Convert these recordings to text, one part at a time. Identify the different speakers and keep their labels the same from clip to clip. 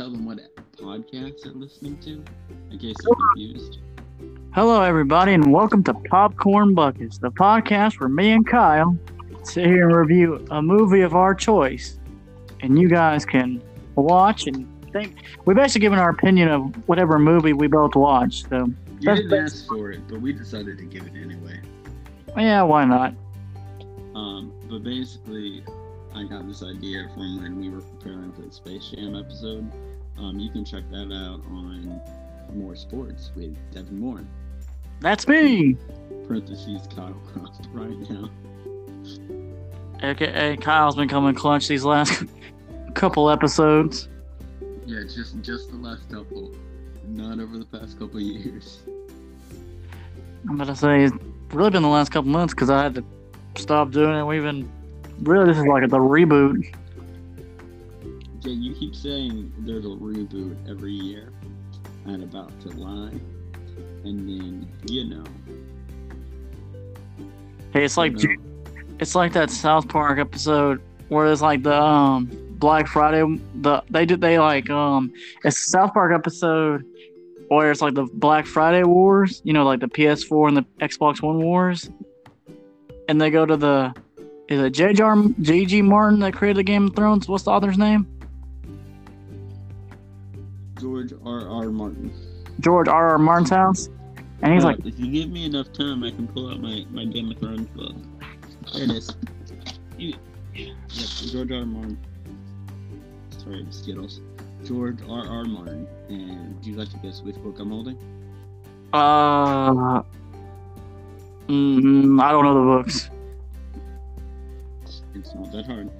Speaker 1: tell them what podcast they're listening to, in case they're confused?
Speaker 2: Hello, everybody, and welcome to Popcorn Buckets, the podcast where me and Kyle sit here and review a movie of our choice, and you guys can watch and think. We've actually given our opinion of whatever movie we both watch. So,
Speaker 1: You didn't ask for it, but we decided to give it anyway.
Speaker 2: yeah, why not?
Speaker 1: Um, but basically, I got this idea from when we were preparing for the Space Jam episode. Um, you can check that out on Moore Sports with Devin Moore.
Speaker 2: That's me,
Speaker 1: Parentheses Kyle Crump right now.
Speaker 2: aka Kyle's been coming clutch these last couple episodes.
Speaker 1: Yeah, just just the last couple, not over the past couple years.
Speaker 2: I'm gonna say it's really been the last couple months because I had to stop doing it. We've been really this is like the reboot.
Speaker 1: Yeah, you keep saying there's a reboot every year at about July, and then you know.
Speaker 2: Hey, it's like
Speaker 1: you know,
Speaker 2: it's like that South Park episode where it's like the um Black Friday the they did they like um it's South Park episode where it's like the Black Friday wars, you know, like the PS4 and the Xbox One wars. And they go to the is it J.J. J.G. Martin that created the Game of Thrones? What's the author's name?
Speaker 1: George R. R. Martin.
Speaker 2: George R. R. Martin's house. And he's
Speaker 1: Uh,
Speaker 2: like,
Speaker 1: if you give me enough time, I can pull out my my Game of Thrones book. There it is. You, yep, George R. R. Martin. Sorry, the Skittles. George R. R. Martin. And would you like to guess which book I'm holding?
Speaker 2: uh, mm, I don't know the books.
Speaker 1: It's not that hard.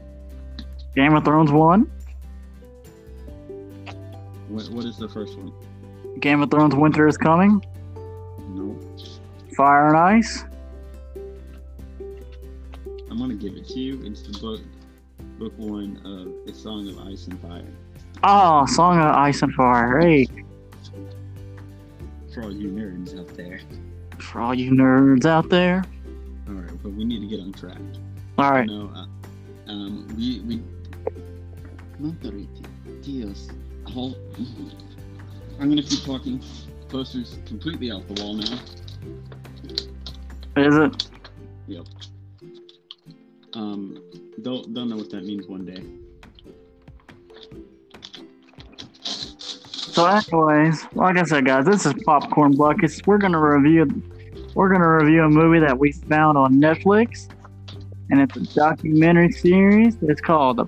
Speaker 2: Game of Thrones one,
Speaker 1: What What is the first one?
Speaker 2: Game of Thrones Winter is Coming,
Speaker 1: No.
Speaker 2: Fire and Ice.
Speaker 1: I'm gonna give it to you. It's the book, book one of A Song of Ice and Fire.
Speaker 2: Oh, Song of Ice and Fire. Hey,
Speaker 1: For all you nerds out there.
Speaker 2: for all you nerds out there.
Speaker 1: All right, but we need to get on track.
Speaker 2: All right.
Speaker 1: No, uh, um, we we. Dios. Hold. I'm gonna keep talking. Poster's completely out the wall now.
Speaker 2: Is it?
Speaker 1: Yep. Um, they'll they'll know what that means one day.
Speaker 2: So, anyways, like I said, guys, this is Popcorn Buckets. We're gonna review. We're gonna review a movie that we found on Netflix, and it's a documentary series. It's called The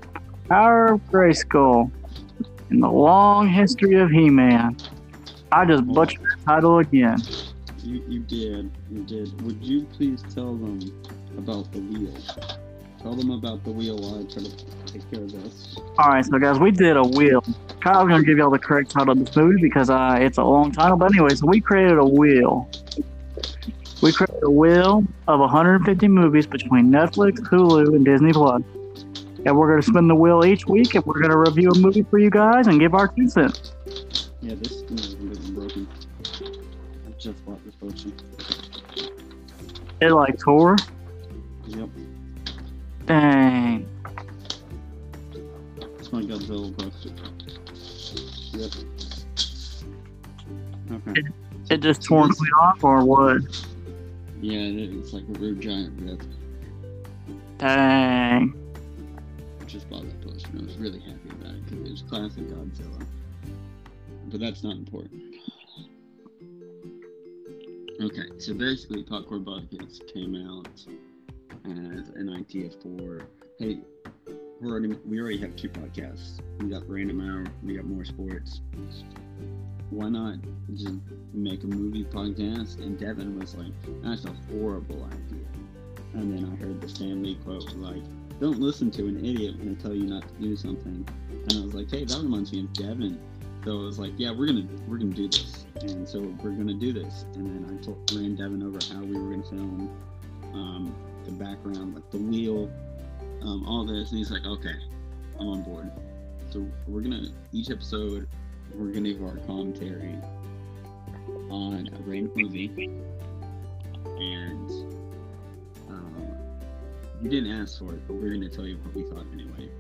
Speaker 2: Power of Grayskull and the Long History of He-Man. I just butchered the title again.
Speaker 1: You you did you did. Would you please tell them about the wheel? Tell them about the wheel while I try to take care of this.
Speaker 2: All right, so guys, we did a wheel. Kyle's gonna give y'all the correct title of this movie because uh, it's a long title. But anyway, so we created a wheel. We created a wheel of 150 movies between Netflix, Hulu, and Disney Plus. And we're gonna spin the wheel each week, and we're gonna review a movie for you guys and give our two cents.
Speaker 1: Yeah, this spoon is a broken. I just bought this potion.
Speaker 2: It like tore.
Speaker 1: Yep,
Speaker 2: Dang.
Speaker 1: it's my Godzilla poster. Yep. Okay.
Speaker 2: It just tore clean off, or what?
Speaker 1: Yeah, it- it's like a real giant rip.
Speaker 2: Dang.
Speaker 1: Just bought that poster and I was really happy about it because it was classic Godzilla. But that's not important. Okay, so basically, Popcorn Buckets came out as an idea for hey, we're already we already have two podcasts. We got Random Hour, we got Moore Sports. Why not just make a movie podcast? And Devin was like, "That's a horrible idea." And then I heard the Stanley quote like, "Don't listen to an idiot when they tell you not to do something." And I was like, "Hey, that reminds me of Devin." So I was like, "Yeah, we're gonna we're gonna do this," and so we're gonna do this. And then I told ran Devin over how we were gonna film um, the background, like the wheel, um, all this, and he's like, "Okay, I'm on board." So we're gonna each episode we're gonna give our commentary on a random movie, and you didn't ask for it, but we're gonna tell you what we thought anyway.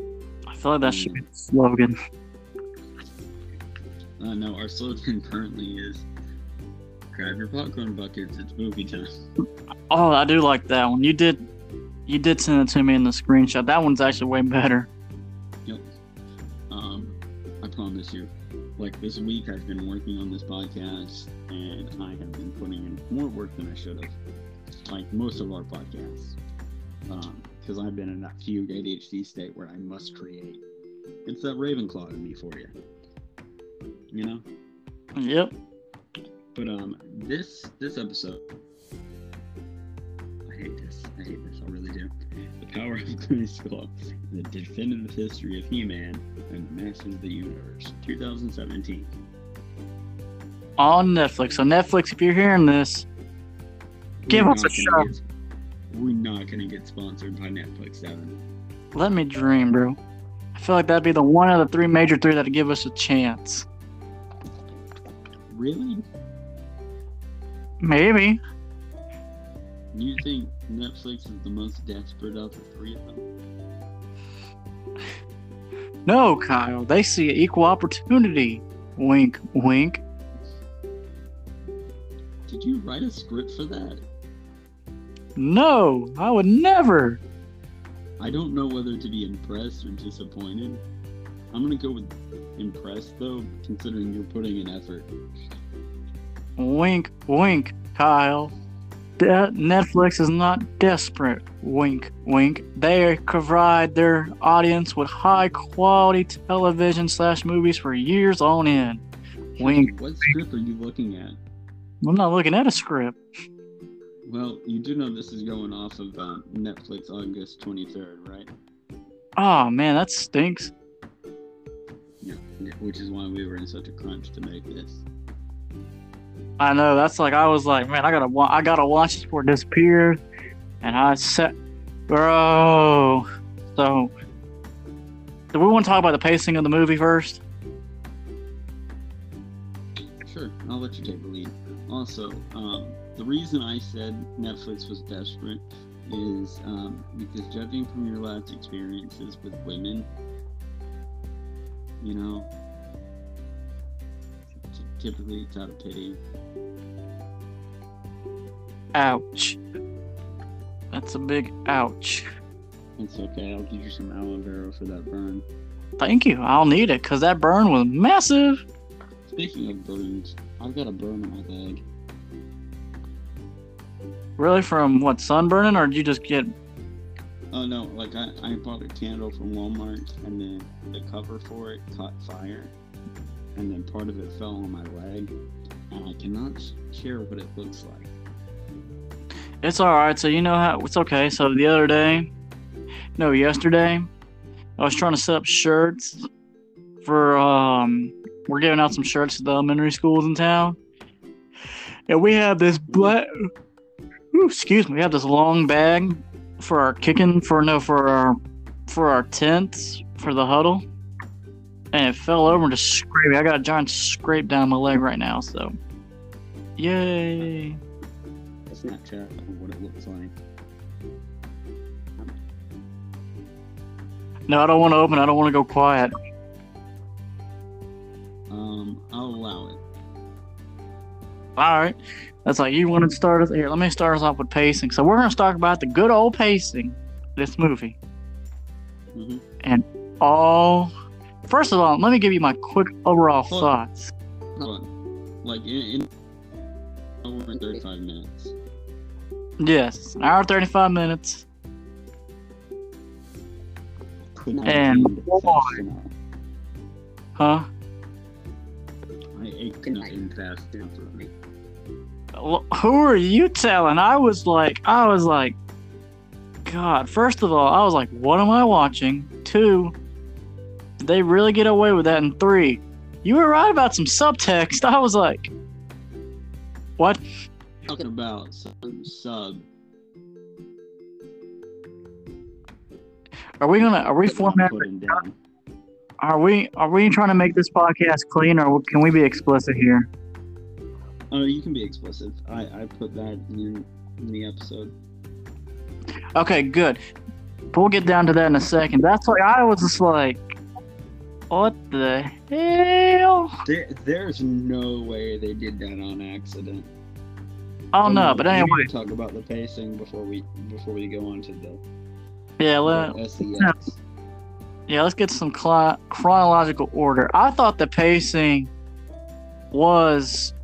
Speaker 2: I feel like that should be the slogan.
Speaker 1: Uh, no, our slogan currently is grab your popcorn buckets. It's movie time.
Speaker 2: Oh, I do like that one. You did, you did send it to me in the screenshot. That one's actually way better.
Speaker 1: Um, I promise you. Like this week, I've been working on this podcast, and I have been putting in more work than I should have. Like most of our podcasts, because I've been in that fugue ADHD state where I must create. It's that Ravenclaw in me for you. You know.
Speaker 2: Yep.
Speaker 1: But um, this this episode, I hate this. I hate this. I really do. The Power of Grayskull, the definitive history of He-Man and the Masters of the Universe, 2017.
Speaker 2: On Netflix. So Netflix, if you're hearing this, Give
Speaker 1: We're
Speaker 2: us a shot.
Speaker 1: We're not gonna get sponsored by Netflix, Devin.
Speaker 2: let me dream, bro. I feel like that'd be the one of the three major three that'd give us a chance.
Speaker 1: Really?
Speaker 2: Maybe.
Speaker 1: You think Netflix is the most desperate of the three of them?
Speaker 2: No, Kyle. They see equal opportunity. Wink, wink.
Speaker 1: Did you write a script for that?
Speaker 2: No, I would never.
Speaker 1: I don't know whether to be impressed or disappointed. I'm gonna go with impressed though, considering you're putting in effort.
Speaker 2: Wink, wink, Kyle. De- Netflix is not desperate. Wink, wink. They provide their audience with high quality television slash movies for years on end. Wink.
Speaker 1: What script are you looking at?
Speaker 2: I'm not looking at a script.
Speaker 1: Well, you do know this is going off of um, Netflix August 23rd, right?
Speaker 2: Oh man, that stinks.
Speaker 1: Yeah. Which is why we were in such a crunch to make this.
Speaker 2: I know. That's like I was like, man, I gotta, wa- I gotta watch this before it disappears, and I said, bro. So, do we want to talk about the pacing of the movie first?
Speaker 1: Sure, I'll let you take the lead. Also, um, the reason I said Netflix was desperate is um, because judging from your last experiences with women, you know, t- typically it's out of pity.
Speaker 2: Ouch. That's a big ouch.
Speaker 1: It's okay, I'll give you some aloe vera for that burn.
Speaker 2: Thank you. I'll need it because that burn was massive.
Speaker 1: Speaking of burns, I've got a burn on my leg.
Speaker 2: Really, from what sunburning, or did you just get?
Speaker 1: Oh no, like I, I bought a candle from Walmart and then the cover for it caught fire and then part of it fell on my leg and I cannot share what it looks like.
Speaker 2: It's all right. So you know how it's okay. So the other day, no, yesterday, I was trying to set up shirts for um, we're giving out some shirts to the elementary schools in town, and we have this black. Ooh, excuse me. We have this long bag for our kicking for no for our for our tents for the huddle, and it fell over and just scraped. I got a giant scrape down my leg right now. So, yay!
Speaker 1: A Snapchat of what it looks like.
Speaker 2: No, I don't want to open. I don't want to go quiet.
Speaker 1: Um, I'll allow it.
Speaker 2: All right. That's like you want to start us here. Let me start us off with pacing. So we're gonna talk about the good old pacing this movie.
Speaker 1: hmm And
Speaker 2: All first of all, let me give you my quick overall
Speaker 1: Hold
Speaker 2: thoughts.
Speaker 1: Hold on. Like in, in hour and 35 minutes.
Speaker 2: Yes, an hour thirty five minutes. And
Speaker 1: end
Speaker 2: boy. Huh?
Speaker 1: I it could not end fast enough for me.
Speaker 2: Who are you telling? I was like, I was like, God. First of all, I was like, what am I watching? Two, did they really get away with that? And three, you were right about some subtext. I was like, what?
Speaker 1: Talking about some sub.
Speaker 2: Are we gonna? Are we formatting? Are we? Are we trying to make this podcast clean, or can we be explicit here?
Speaker 1: Oh, you can be explicit. I, I put that in, in the episode.
Speaker 2: Okay, good. But we'll get down to that in a second. That's like I was just like, what the hell?
Speaker 1: There, there's no way they did that on accident.
Speaker 2: Oh no, but
Speaker 1: we
Speaker 2: anyway,
Speaker 1: to talk about the pacing before we before we go on to the,
Speaker 2: yeah, let,
Speaker 1: SEX.
Speaker 2: yeah, let's get some cli- chronological order. I thought the pacing was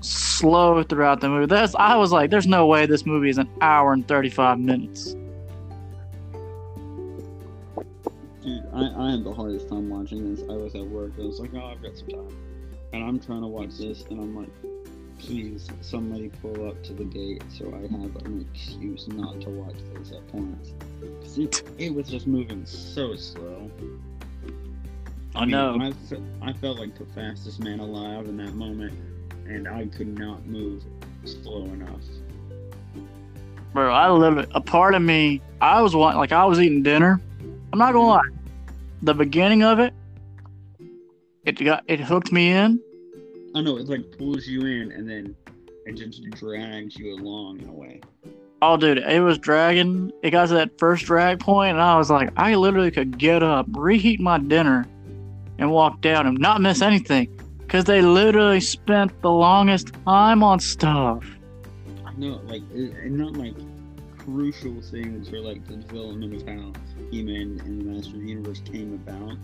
Speaker 2: slow throughout the movie. That's I was like, there's no way this movie is an hour and 35 minutes.
Speaker 1: Dude, I, I had the hardest time watching this. I was at work. I was like, oh, I've got some time, and I'm trying to watch this, and I'm like, please, somebody pull up to the gate so I have an excuse not to watch this at points. it, it was just moving so slow.
Speaker 2: I know.
Speaker 1: I, fe- I felt like the fastest man alive in that moment, and I could not move slow enough.
Speaker 2: Bro, I literally a part of me, I was want like I was eating dinner. I'm not gonna lie. The beginning of it, it got it hooked me in.
Speaker 1: I know it like pulls you in, and then it just drags you along in a way.
Speaker 2: Oh, dude, it was dragging. It got to that first drag point, and I was like, I literally could get up, reheat my dinner, and walk down and not miss anything. Because they literally spent the longest time on stuff.
Speaker 1: Know, like, and not like crucial things for like the development of how He-Man and the Master of the Universe came about.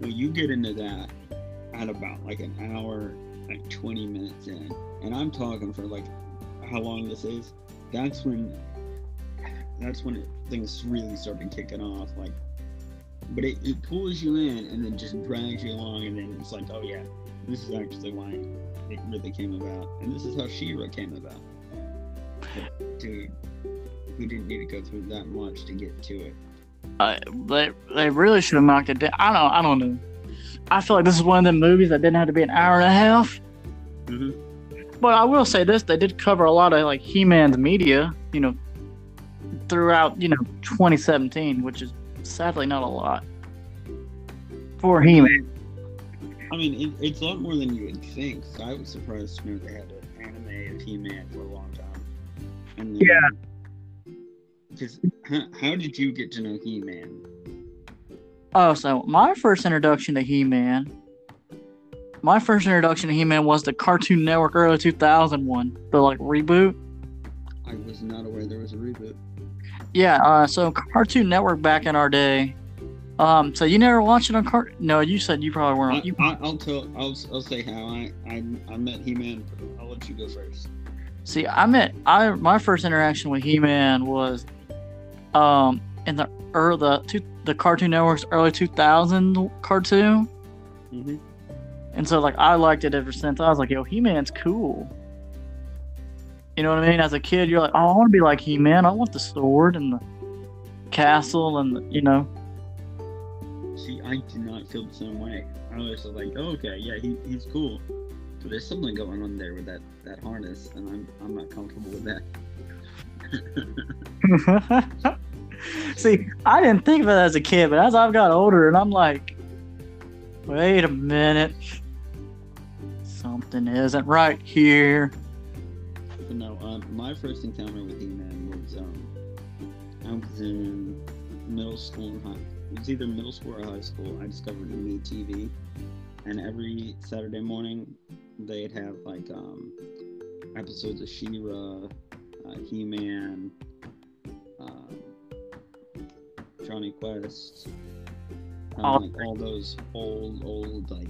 Speaker 1: Well, you get into that at about like an hour, like 20 minutes in, and I'm talking for like how long this is. That's when, that's when it, things really started kicking off. Like, but it, it pulls you in and then just drags you along, and then it's like, oh yeah, this is actually why it really came about, and this is how She-Ra came about. But, dude, we didn't need to go through that much to get to it.
Speaker 2: Uh, they they really should have knocked it down. I don't I don't know. I feel like this is one of the movies that didn't have to be an hour and a half.
Speaker 1: Mm-hmm.
Speaker 2: But I will say this: they did cover a lot of like He-Man's media, you know, throughout you know 2017, which is sadly not a lot for He-Man.
Speaker 1: I mean, it, it's a lot more than you would think. So I was surprised to know they had an anime of He-Man for a long time. And then,
Speaker 2: Yeah.
Speaker 1: Because how, how did you get to know He-Man?
Speaker 2: Oh, so my first introduction to He-Man, my first introduction to He-Man was the Cartoon Network early 2000 one, the like reboot.
Speaker 1: I was not aware there was a reboot.
Speaker 2: Yeah, uh, so Cartoon Network back in our day. Um, so you never watched it on Cart? No, you said you probably weren't. You,
Speaker 1: I, I'll tell. I'll, I'll say how I, I I met He-Man. I'll let you go first.
Speaker 2: see, I met I my first interaction with He-Man was, um, in the early the two, the Cartoon Network's early 2000 cartoon,
Speaker 1: Mm-hmm.
Speaker 2: and so like I liked it ever since. I was like, yo, He-Man's cool. You know what I mean? As a kid, you're like, oh, I want to be like He-Man. I want the sword and the castle and the, you know.
Speaker 1: See, I do not feel the same way. I was like, oh, okay, yeah, he, he's cool, but there's something going on there with that that harness, and I'm I'm not comfortable with that.
Speaker 2: See, I didn't think of it as a kid, but as I've got older, and I'm like, wait a minute, something isn't right here.
Speaker 1: No, um, my first encounter with He-Man was um, I was in middle school and high. It was either middle school or high school. I discovered Me TV, and every Saturday morning they'd have like um, episodes of She-Ra, uh, He-Man, um, Jonny Quest, um,
Speaker 2: Oh.
Speaker 1: like all those old, old like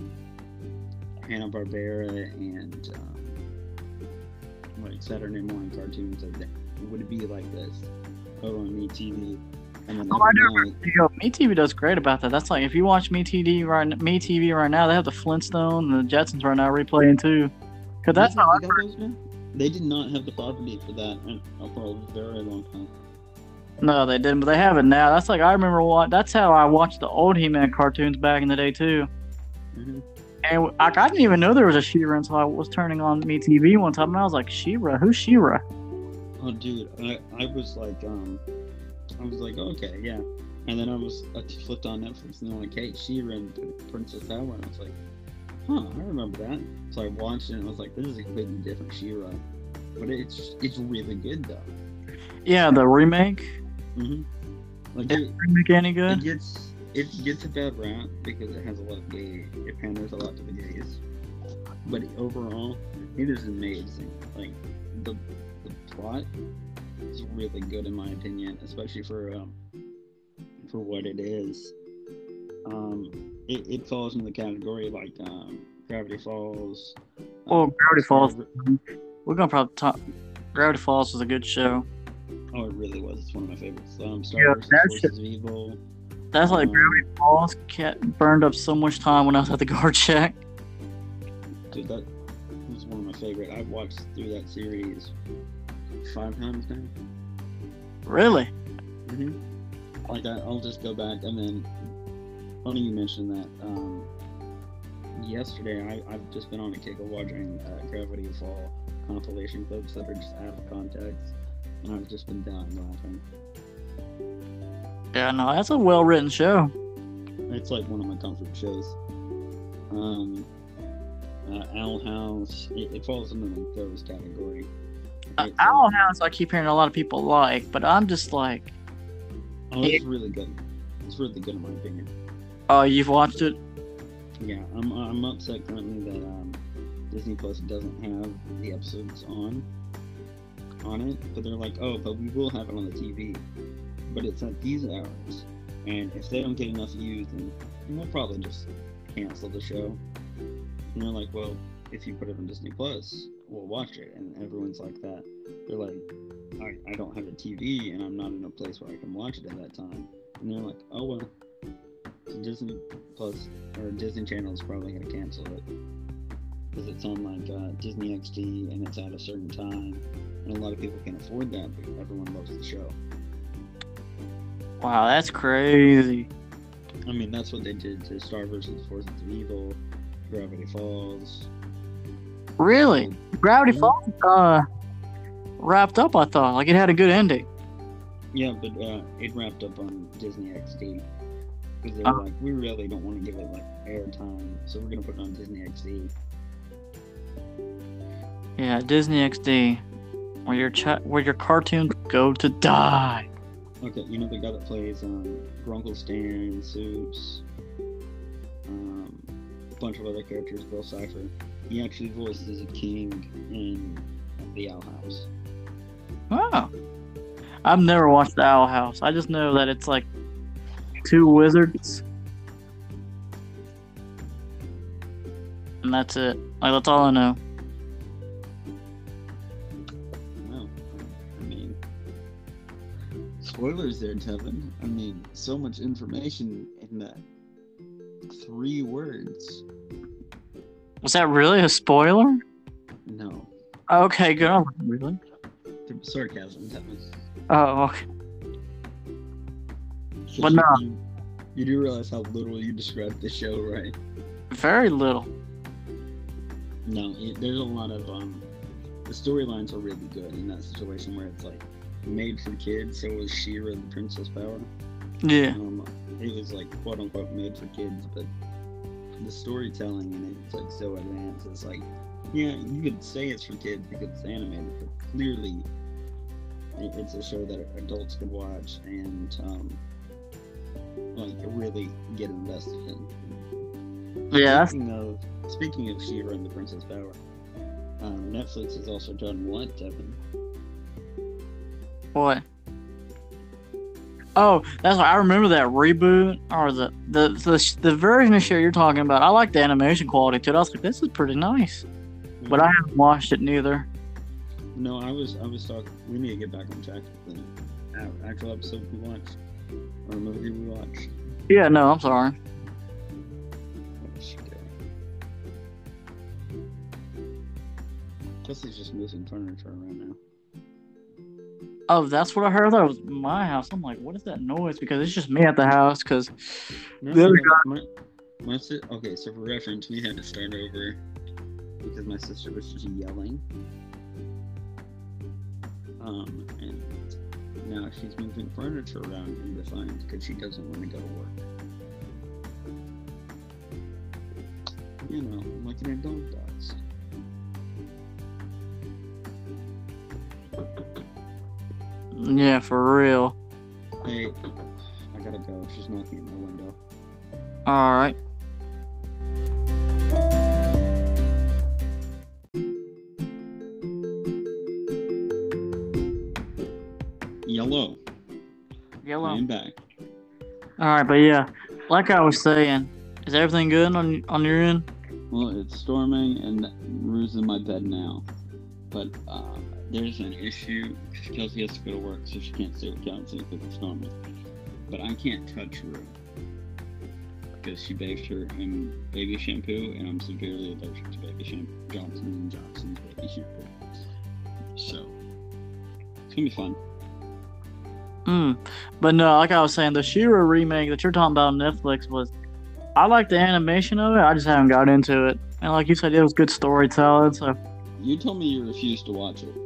Speaker 1: Hanna Barbera and um, like Saturday morning cartoons that that would be like this over on Me TV. And then
Speaker 2: Oh, I
Speaker 1: every night,
Speaker 2: Yo, Me TV does great about that. That's like if you watch Me TV right, Me TV right now, they have the Flintstones and the Jetsons right now replaying too. Cause that's
Speaker 1: They
Speaker 2: how I
Speaker 1: got those, man? They did not have the property for that for a very long time.
Speaker 2: No, they didn't, but they have it now. That's like I remember what. That's how I watched the old He-Man cartoons back in the day too.
Speaker 1: hmm
Speaker 2: And like, I didn't even know there was a She-Ra until I was turning on Me TV one time, and I was like, She-Ra, who's She-Ra?
Speaker 1: Oh, dude, I, I was like, um, I was like, okay, yeah. And then I was, I flipped on Netflix and they're like, hey, She-Ra and Princess Power. And I was like, huh, I remember that. So I watched it and I was like, this is a completely different She-Ra. But it's it's really good though.
Speaker 2: Yeah, the remake.
Speaker 1: hmm Like
Speaker 2: Is
Speaker 1: it,
Speaker 2: remake any
Speaker 1: it gets it gets a bad rap because it has a lot of gay. It panders a lot to the gays. But overall, it is amazing. Like the the plot is really good in my opinion, especially for um, for what it is. Um, it, it falls in the category like um, Gravity Falls.
Speaker 2: Well,
Speaker 1: um,
Speaker 2: Gravity Falls. We're gonna probably talk. Gravity Falls was a good show.
Speaker 1: Oh, it really was. It's one of my favorites. Um, Star
Speaker 2: Yeah,
Speaker 1: versus
Speaker 2: that
Speaker 1: Forces of Evil.
Speaker 2: That's like
Speaker 1: Um,
Speaker 2: Gravity Falls kept, burned up so much time when I was at the guard check.
Speaker 1: Dude, that was one of my favorite. I've watched through that series five times now.
Speaker 2: Really?
Speaker 1: Mm-hmm. Like I, I'll just go back and then. Funny you mentioned that. Um, yesterday, I, I've just been on a kick of watching uh, Gravity Fall compilation clips that are just out of context, and I've just been dying laughing.
Speaker 2: Yeah, no, that's a well written show.
Speaker 1: It's like one of my comfort shows. Um, uh, Owl House, it, it falls into like those category.
Speaker 2: Uh,
Speaker 1: uh,
Speaker 2: Owl House, I keep hearing a lot of people like, but I'm just like,
Speaker 1: Oh, it's really good. It's really good in my opinion.
Speaker 2: oh, you've watched it?
Speaker 1: Yeah, I'm I'm upset currently that um, Disney Plus doesn't have the episodes on on it, but they're like, oh, but we will have it on the TV. But it's at these hours, and if they don't get enough views, then they'll probably just cancel the show. And they're like, well, if you put it on Disney Plus, we'll watch it, and everyone's like that. They're like, I, I don't have a TV, and I'm not in a place where I can watch it at that time. And they're like, oh well, Disney Plus or Disney Channel is probably going to cancel it because it's on like uh, Disney XD and it's at a certain time, and a lot of people can afford that, but everyone loves the show.
Speaker 2: Wow, that's crazy.
Speaker 1: I mean, that's what they did to Star vs. Forces of Evil, Gravity Falls.
Speaker 2: Really? Gravity. Falls uh, wrapped up, I thought. Like, it had a good ending.
Speaker 1: Yeah, but uh, it wrapped up on Disney XD because they were like, we really don't want to give it like airtime, so we're gonna put it on Disney XD.
Speaker 2: Yeah, Disney XD, where your cha- where your cartoons go to die.
Speaker 1: Okay, you know the guy that plays um, Grunkle Stan, Soos, um, a bunch of other characters, Bill Cipher. He actually voices a king in The Owl House.
Speaker 2: Oh. I've never watched the Owl House. I just know that it's like two wizards. And that's it. Like that's all I know.
Speaker 1: I mean, spoilers there, Devin. I mean, so much information in that three words.
Speaker 2: Was that really a spoiler?
Speaker 1: No,
Speaker 2: Okay, good. Was Really?
Speaker 1: sarcasm, Devin.
Speaker 2: Oh, okay. But no.
Speaker 1: You, you do realize how little you described the show, right?
Speaker 2: very little.
Speaker 1: No, it, there's a lot of um, the storylines are really good in that situation where it's like made for kids. So was She-Ra the Princess Power.
Speaker 2: Yeah.
Speaker 1: Um, it was like quote unquote made for kids, but the storytelling in it is like so advanced. It's like, yeah, you could say it's for kids because it's animated, but clearly it's a show that adults could watch and um, like really get invested in.
Speaker 2: Yeah,
Speaker 1: Speaking of speaking of She-Ra and the Princess Power, um, Netflix has also done what, Devin?
Speaker 2: what? Oh, that's why I remember that reboot or the the the, the version of show you're talking about. I like the animation quality too. I was like, this is pretty nice, but I mhm. haven't watched it neither.
Speaker 1: no, I was I was talking. We need to get back on track with the actual episode we watched or movie we watched.
Speaker 2: Yeah, no, I'm sorry.
Speaker 1: Plus, he's just moving furniture around now.
Speaker 2: Oh, that's what I heard. That was my house. I'm like, what is that noise? Because it's just me at the house. Because
Speaker 1: No,
Speaker 2: The other
Speaker 1: no, my, my si- okay, so for reference, we had to start over because my sister was just yelling. Um, and now she's moving furniture around in defiance because she doesn't want to go to work. You know, like an adult does.
Speaker 2: Yeah, for real.
Speaker 1: Hey, I gotta go. She's knocking at my window.
Speaker 2: All right.
Speaker 1: Yellow.
Speaker 2: Yellow.
Speaker 1: I'm back.
Speaker 2: All right, but yeah, like I was saying, is everything good on on your end?
Speaker 1: Well, it's storming and Rue's in my bed now. But uh, there's an issue. Kelsey has to go to work, so she can't stay with Kelsey because it's storming. But I can't touch Rue because she bathed her in baby shampoo, and I'm severely allergic to baby shampoo. Johnson and Johnson's baby shampoo. So it's gonna be fun.
Speaker 2: Mm. But no, like I was saying, the She-Ra remake that you're talking about on Netflix was. I like the animation of it. I just haven't got into it. And like you said, it was good storytelling. So
Speaker 1: You told me you refused to watch it.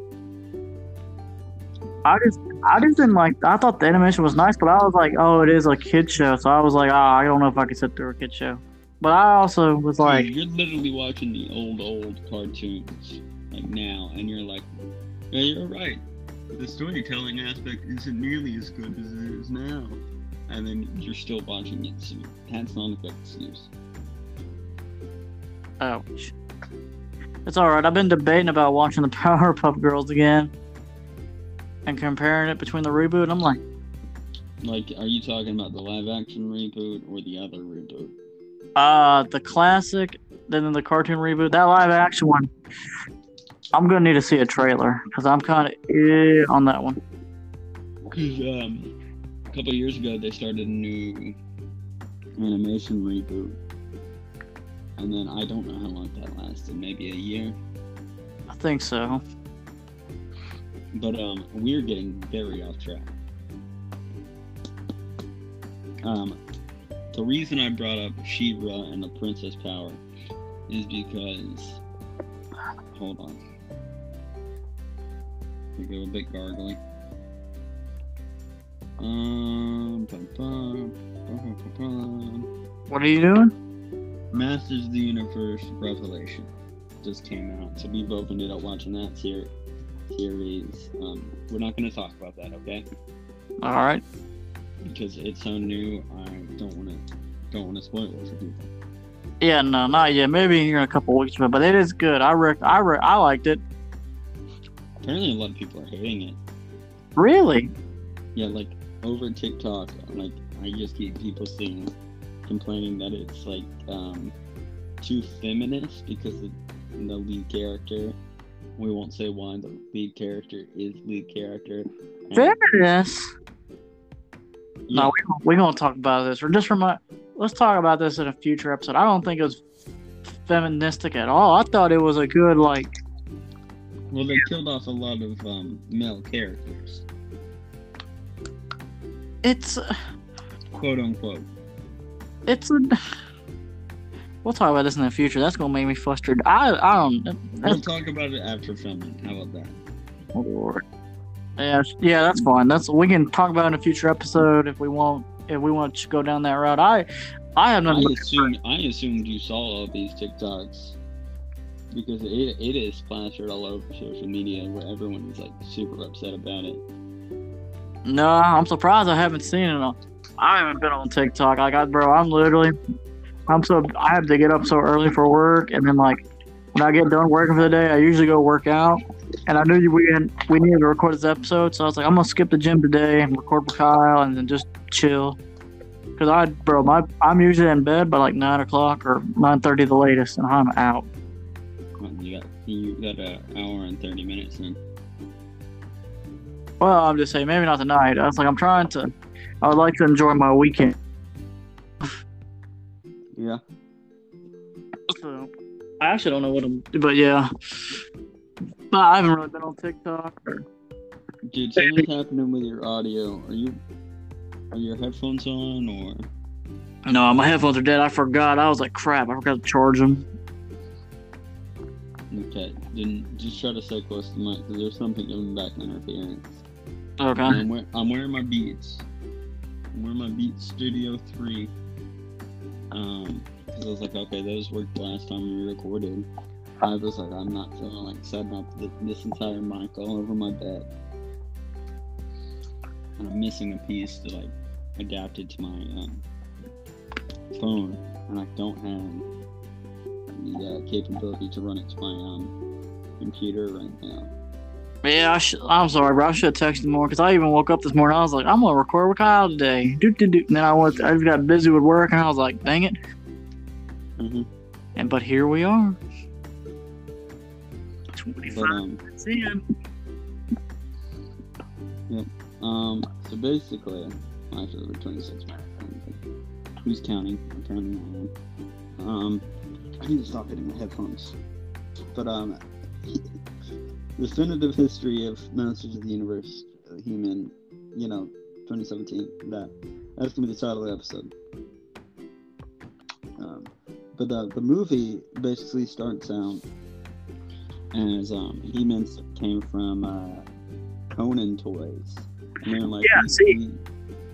Speaker 2: I just, I just didn't like. I thought the animation was nice, but I was like, oh, it is a kid show. So I was like, oh, I don't know if I could sit through a kid show. But I also was like,
Speaker 1: Dude, you're literally watching the old, old cartoons like now, and you're like, yeah, you're right. The storytelling aspect isn't nearly as good as it is now. And then you're still watching it, so that's not a good excuse.
Speaker 2: ouch. It's all right. I've been debating about watching the Powerpuff Girls again and comparing it between the reboot. I'm like,
Speaker 1: Like, are you talking about the live action reboot or the other reboot?
Speaker 2: uh, the classic, then the cartoon reboot, that live action one. I'm gonna need to see a trailer because I'm kind of eh on that one.
Speaker 1: Because um, a couple years ago, they started a new animation reboot. And then I don't know how long that lasted, maybe a year.
Speaker 2: I think so.
Speaker 1: But um, we're getting very off track. Um, the reason I brought up She-Ra and the Princess Power is because, hold on, I go a bit gargly. Um, bum, bum, bum.
Speaker 2: What are you doing?
Speaker 1: Masters of the Universe Revelation just came out, so we've opened it up watching that ser- series. Um, we're not going to talk about that, okay?
Speaker 2: All right.
Speaker 1: Because it's so new. I don't want to don't want to spoil it for people.
Speaker 2: Yeah, no, not yet. Maybe here in a couple weeks, but but it is good. I rec- I re- I liked it.
Speaker 1: Apparently, a lot of people are hating it.
Speaker 2: Really?
Speaker 1: Yeah, like over TikTok, like I just keep people seeing complaining that it's like um, too feminist because the, the lead character. We won't say why the lead character is lead character. and-
Speaker 2: Fairness.
Speaker 1: Yeah,
Speaker 2: No, we we gonna talk about this. Or just remind. Let's talk about this in a future episode. I don't think it was feministic at all. I thought it was a good like.
Speaker 1: well, they killed off a lot of um, male characters,
Speaker 2: It's
Speaker 1: quote unquote.
Speaker 2: it's a. We'll talk about this in the future. That's gonna make me frustrated. I I don't.
Speaker 1: We'll talk about it after filming. How about that?
Speaker 2: oh, Lord. Yeah, yeah, that's fine. That's we can talk about in a future episode if we want. If we want to go down that route, I I have
Speaker 1: I
Speaker 2: nothing.
Speaker 1: assume I assumed you saw all these TikToks because it, it is plastered all over social media where everyone is like super upset about it.
Speaker 2: No, I'm surprised I haven't seen it. I haven't been on TikTok. Like, I, got, bro, I'm literally, I'm so I have to get up so early for work, and then like when I get done working for the day, I usually go work out. And I knew we had, we needed to record this episode, so I was like, I'm gonna skip the gym today and record with Kyle, and then just chill. Cause I, bro, my I'm usually in bed by like nine o'clock or nine thirty the latest, and I'm out.
Speaker 1: You got you got an hour and thirty minutes in.
Speaker 2: Well, I'm just saying, maybe not tonight. I was like, I'm trying to. I would like to enjoy my weekend.
Speaker 1: Yeah.
Speaker 2: So I actually don't know what I'm, but yeah. But I haven't really been on TikTok. Or,
Speaker 1: Dude, something's happening with your audio. Are you are your headphones on or
Speaker 2: no, my headphones are dead. I forgot. I was like, crap. I forgot to charge them.
Speaker 1: okay? Then just try to stay close to the mic because there's something giving back interference.
Speaker 2: Okay.
Speaker 1: I'm, wear- I'm wearing my Beats. I'm wearing my Beats Studio 3. Um, because I was like, okay, those worked last time we recorded. I was like, I'm not feeling like setting up th- this entire mic all over my bed. And I'm missing a piece to like adapted to my um, phone, and I don't have the uh, capability to run it to my um, computer right now.
Speaker 2: Yeah, I sh- I'm sorry, bro. I should have texted more because I even woke up this morning. I was like, I'm gonna record with Kyle today. And then I was, I just got busy with work, and I was like, dang it.
Speaker 1: hmm
Speaker 2: And but here we are.
Speaker 1: But
Speaker 2: 25
Speaker 1: um,
Speaker 2: minutes in.
Speaker 1: um, so basically, actually, we're 26 minutes. Who's counting? I'm counting my own. Um, I need to stop hitting my headphones. But um, definitive history of Masters of the Universe, uh, He-Man, you know, 2017. That that's gonna be the title of the episode. Um, but the the movie basically starts out as um, He-Man came from uh, Conan toys. And they're like,
Speaker 2: Yeah, see-
Speaker 1: we-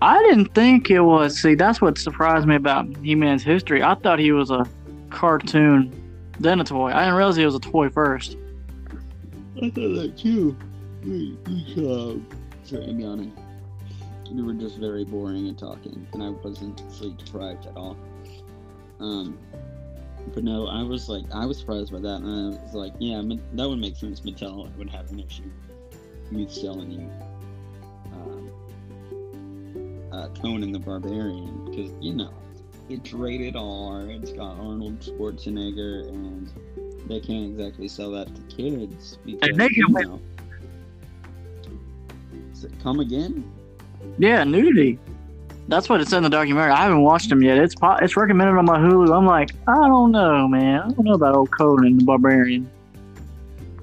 Speaker 2: I didn't think it was. See, that's what surprised me about He-Man's history. I thought he was a cartoon, then a toy. I didn't realize he was a toy first.
Speaker 1: I thought that too. We, we, uh, yawning. We were just very boring and talking, and I wasn't sleep deprived at all. Um, but no, I was like, I was surprised by that, and I was like, yeah, that would make sense. Mattel would have an issue with selling you um, uh, Conan the Barbarian because you know it's rated R. It's got Arnold Schwarzenegger, and they can't exactly sell that to kids because
Speaker 2: they can
Speaker 1: you
Speaker 2: win.
Speaker 1: know. Does it come again?
Speaker 2: Yeah, nudity. That's what it said in the documentary. I haven't watched them yet. It's po- it's recommended on my Hulu. I'm like, I don't know, man. I don't know about old Conan the Barbarian.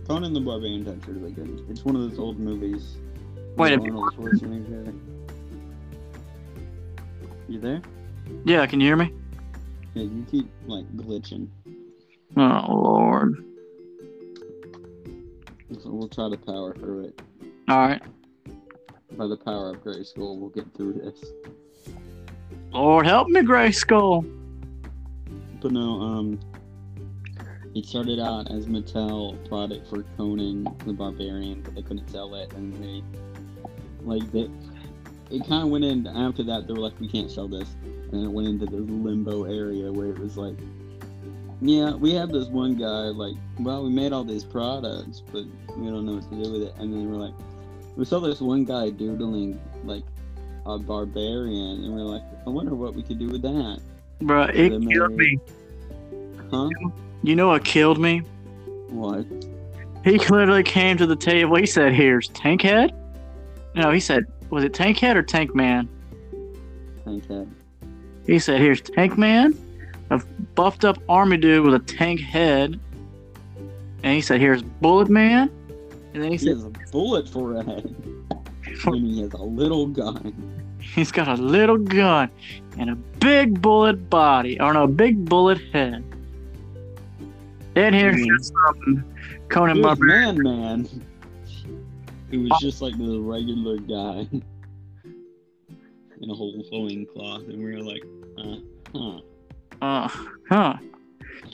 Speaker 1: Conan the Barbarian's actually really good. It's one of those old movies.
Speaker 2: Wait,
Speaker 1: with
Speaker 2: if-
Speaker 1: Arnold Schwarzenegger. You there?
Speaker 2: Yeah, can you hear me?
Speaker 1: Yeah, you keep like glitching.
Speaker 2: Oh Lord.
Speaker 1: So we'll try to power through it.
Speaker 2: All right,
Speaker 1: By the power of Grayskull, we'll get through this.
Speaker 2: Lord help me, Grayskull.
Speaker 1: But no, um, it started out as Mattel product for Conan the Barbarian, but they couldn't sell it, and they like they. It kind of went in after that. They were like, we can't sell this, and it went into the limbo area where it was like, yeah, we have this one guy. Like, well, we made all these products, but we don't know what to do with it. And then we're like, we saw this one guy doodling like a barbarian, and we're like, I wonder what we could do with that,
Speaker 2: Bruh, it killed
Speaker 1: made-
Speaker 2: me.
Speaker 1: huh?
Speaker 2: You know what killed me?
Speaker 1: What?
Speaker 2: He literally came to the table. He said, "Here's Tankhead." No, he said, "Was it Tankhead or Tank Man?"
Speaker 1: Tank head.
Speaker 2: He said, "Here's Tank Man, a buffed up army dude with a tank head." And he said, "Here's Bullet Man." And then he
Speaker 1: He
Speaker 2: said,
Speaker 1: has a bullet for a head. and he has a little gun.
Speaker 2: "He's got a little gun and a big bullet body, or no, a big bullet head." Then here's some Conan Barbarian.
Speaker 1: Man Man. Who was just like the regular guy. In a whole flowing cloth. And we were like, uh, huh.
Speaker 2: Uh, huh.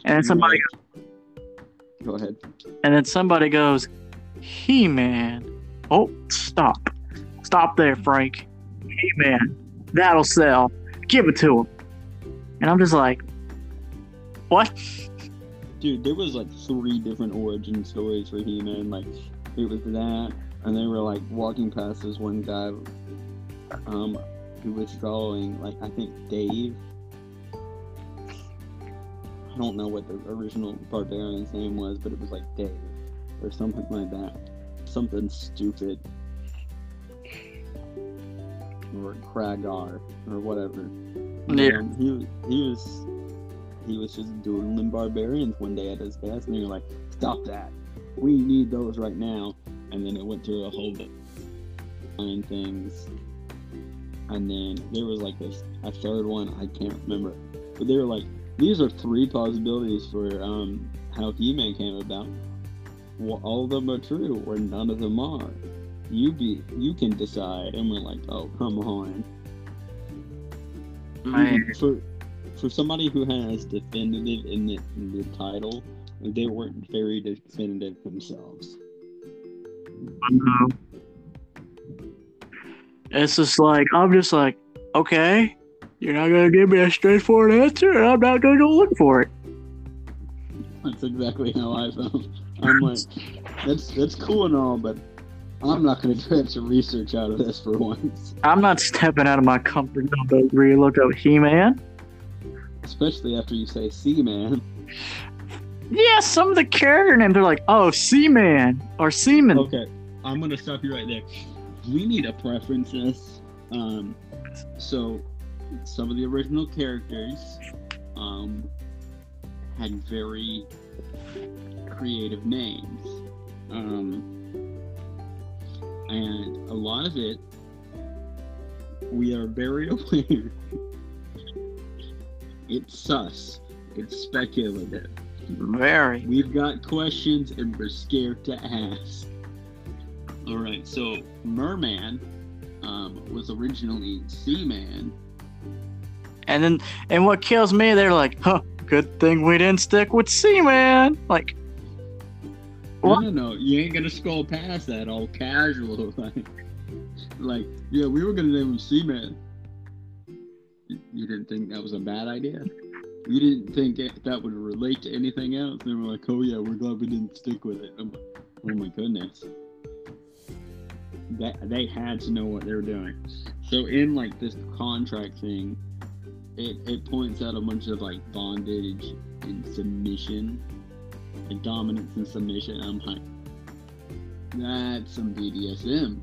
Speaker 2: And then somebody,
Speaker 1: Go ahead.
Speaker 2: and then somebody goes, "He-Man." Oh, stop, stop there, Frank. He-Man, that'll sell. Give it to him. And I'm just like, what?
Speaker 1: Dude, there was like three different origin stories for He-Man. Like, it was that, and they were like walking past this one guy, um, who was drawing like I think Dave. I don't know what the original barbarian's name was, but it was like Dave or something like that. Something stupid. Or Kragar or whatever.
Speaker 2: Yeah.
Speaker 1: um, he, he was he was just doodling barbarians one day at his desk, and they were like, "Stop that! We need those right now." And then it went through a whole bit nine things, and then there was like this a third one I can't remember, but they were like, "These are three possibilities for um how He-Man came about. Well, all of them are true, or none of them are. You be you can decide." And we're like, "Oh, come on." For for somebody who has definitive in the, in the title, they weren't very definitive themselves.
Speaker 2: it's just like I'm just like, okay, you're not gonna give me a straightforward answer, and I'm not gonna look for it.
Speaker 1: That's exactly how I felt. I'm like, that's that's cool and all, but I'm not going to try some research out of this for once.
Speaker 2: I'm not stepping out of my comfort zone to really look up He-Man.
Speaker 1: Especially after you say Sea-Man.
Speaker 2: Yeah, some of the character names are like, oh, Seaman or Seaman.
Speaker 1: Okay, I'm going to stop you right there. We need a preference. Um, so, some of the original characters um, had very creative names. Um, and a lot of it, we are very aware. it's sus. It's speculative.
Speaker 2: Very.
Speaker 1: We've got questions and we're scared to ask. All right, so Merman um, was originally Seaman.
Speaker 2: And then, and what kills me, they're like, huh, good thing we didn't stick with Seaman. Like, What?
Speaker 1: no, no, you ain't gonna scroll past that all casual. Like, like yeah, we were gonna name him Seaman. You, you didn't think that was a bad idea? You didn't think it, that would relate to anything else? They were like, oh yeah, we're glad we didn't stick with it. I'm like, oh my goodness. That they had to know what they were doing. So in like this contract thing, it, it points out a bunch of like bondage and submission, like dominance and submission. I'm like, that's some BDSM.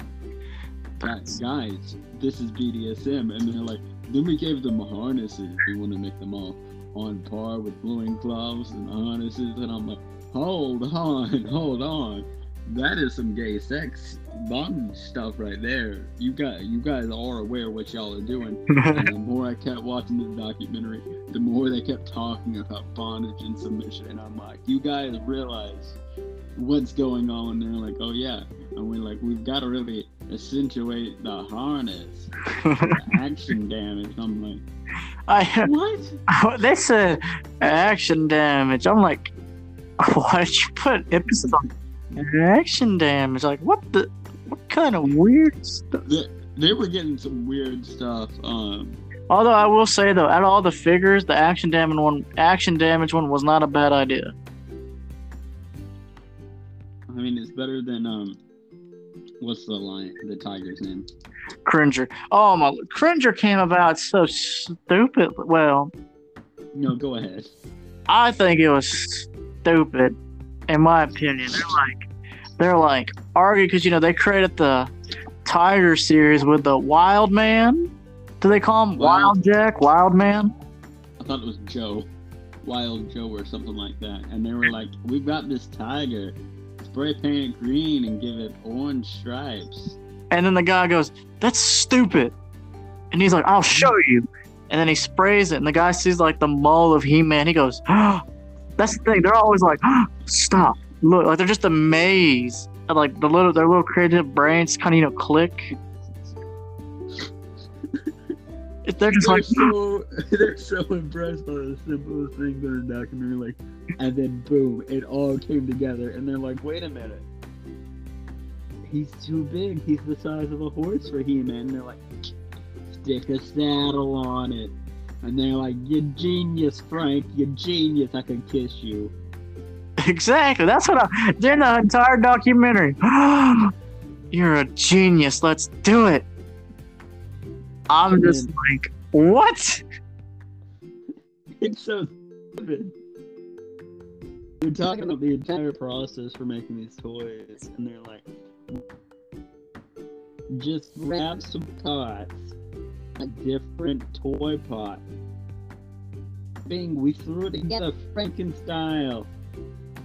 Speaker 1: That, guys, this is BDSM, and they're like, then we gave them harnesses. We want to make them all on par with blowing gloves and harnesses, and I'm like, hold on, hold on. That is some gay sex bondage stuff right there. You got, you guys are aware what y'all are doing. And the more I kept watching this documentary, the more they kept talking about bondage and submission. And I'm like, you guys realize what's going on? And they're like, oh yeah. And we're like, we've got to really accentuate the harness, the action damage. I'm like,
Speaker 2: I,
Speaker 1: what?
Speaker 2: they said action damage. I'm like, why did you put emphasis on action damage? Like, what the, what kind of weird stuff?
Speaker 1: They, they were getting some weird stuff. Um,
Speaker 2: Although I will say though, out of all the figures, the action damage one, action damage one was not a bad idea.
Speaker 1: I mean, it's better than um, what's the lion, the tiger's name?
Speaker 2: Cringer. Oh my, Cringer came about so stupid. Well,
Speaker 1: No, go ahead.
Speaker 2: I think it was stupid, in my opinion. They're like, they're like arguing because you know they created the Tiger series with the Wild Man. Do they call him
Speaker 1: Wild-
Speaker 2: Wild Jack? Wild Man?
Speaker 1: I thought it was Joe, Wild Joe or something like that. And they were like, "We've got this tiger, spray paint it green and give it orange stripes."
Speaker 2: And then the guy goes, "That's stupid," and he's like, "I'll show you." And then he sprays it, and the guy sees like the mole of He-Man. He goes, oh, "That's the thing. They're always like, oh, stop, look!" Like they're just amazed. at, Like the little, their little creative brains kind of you know click. They're just
Speaker 1: They're
Speaker 2: like,
Speaker 1: so ah. they're so impressed by the simplest things in the documentary, like, and then boom, it all came together, and they're like, "Wait a minute." He's too big. He's the size of a horse for He-Man. And they're like, stick a saddle on it. And they're like, you genius, Frank. You genius. I can kiss you.
Speaker 2: exactly. That's what I. During the entire documentary, you're a genius. Let's do it. I'm just like, what?
Speaker 1: It's so stupid. They're talking about the entire process for making these toys, and they're like, just grab some pots, a different toy pot. Bing, we threw it together Frankenstein.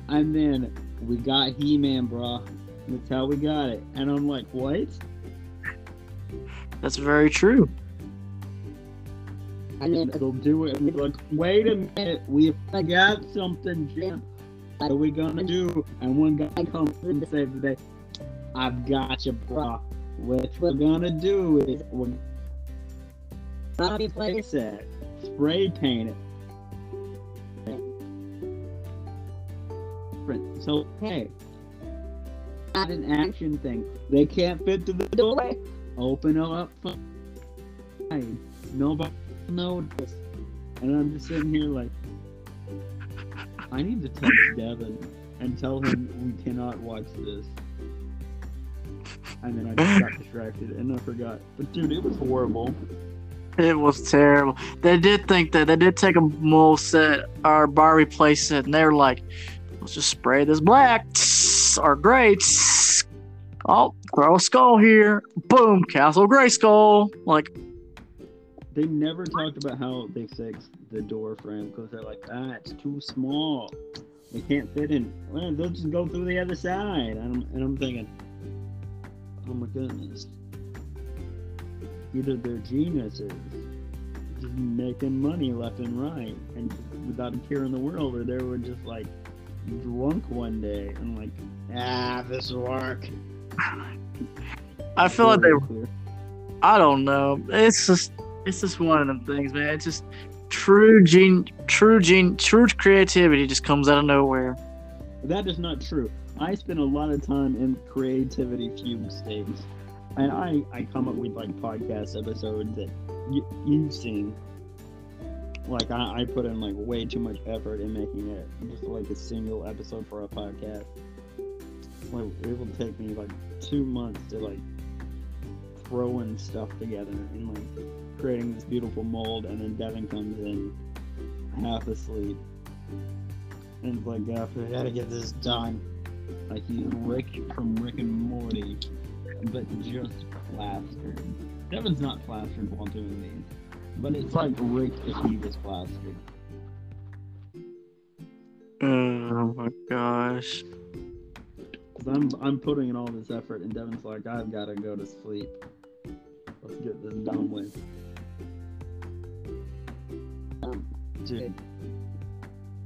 Speaker 1: And then we got He-Man, bro. That's how we got it. And I'm like, what?
Speaker 2: That's very true.
Speaker 1: And then it'll do it. And we're like, wait a minute, we got something, Jim. What are we gonna do? And one guy comes in to save the day. I've got you, bro. What we're gonna do is we're copy place it, spray paint it. So hey, not an action thing. They can't fit to the doorway. Open up. Nobody knows. And I'm just sitting here like, I need to text Devin and tell him we cannot watch this. And then I just got distracted and I forgot. But dude, it was horrible.
Speaker 2: It was terrible. They did think that they did take a mole set or bar play set, and they were like, "Let's just spray this black or gray. Oh, throw a skull here. Boom, Castle Grayskull. Like,
Speaker 1: They never talked about how they fixed the door frame because they're like, ah, it's too small. They can't fit in. Well, they'll just go through the other side. And I'm, and I'm thinking, oh my goodness. Either they're geniuses, just making money left and right, and without a care in the world, or they were just like drunk one day and like, ah, this will work.
Speaker 2: I feel like they.
Speaker 1: were
Speaker 2: I don't know. It's just, it's just one of them things, man. It's just true gene, true gene, true creativity just comes out of nowhere.
Speaker 1: That is not true. I spend a lot of time in creativity fugue states, and I I come up with like podcast episodes that y- you've seen. Like I, I put in like way too much effort in making it just like a single episode for a podcast. Like it will take me like two months to like throwing stuff together and like creating this beautiful mold, and then Devin comes in half asleep and like, after I gotta get this done. Like he's Rick from Rick and Morty, but just plastered. Devin's not plastered while doing these, but it's like Rick if he was plastered.
Speaker 2: Oh my gosh.
Speaker 1: Cause I'm I'm putting in all this effort, and Devin's like, I've gotta go to sleep. Let's get this done with. Um, dude,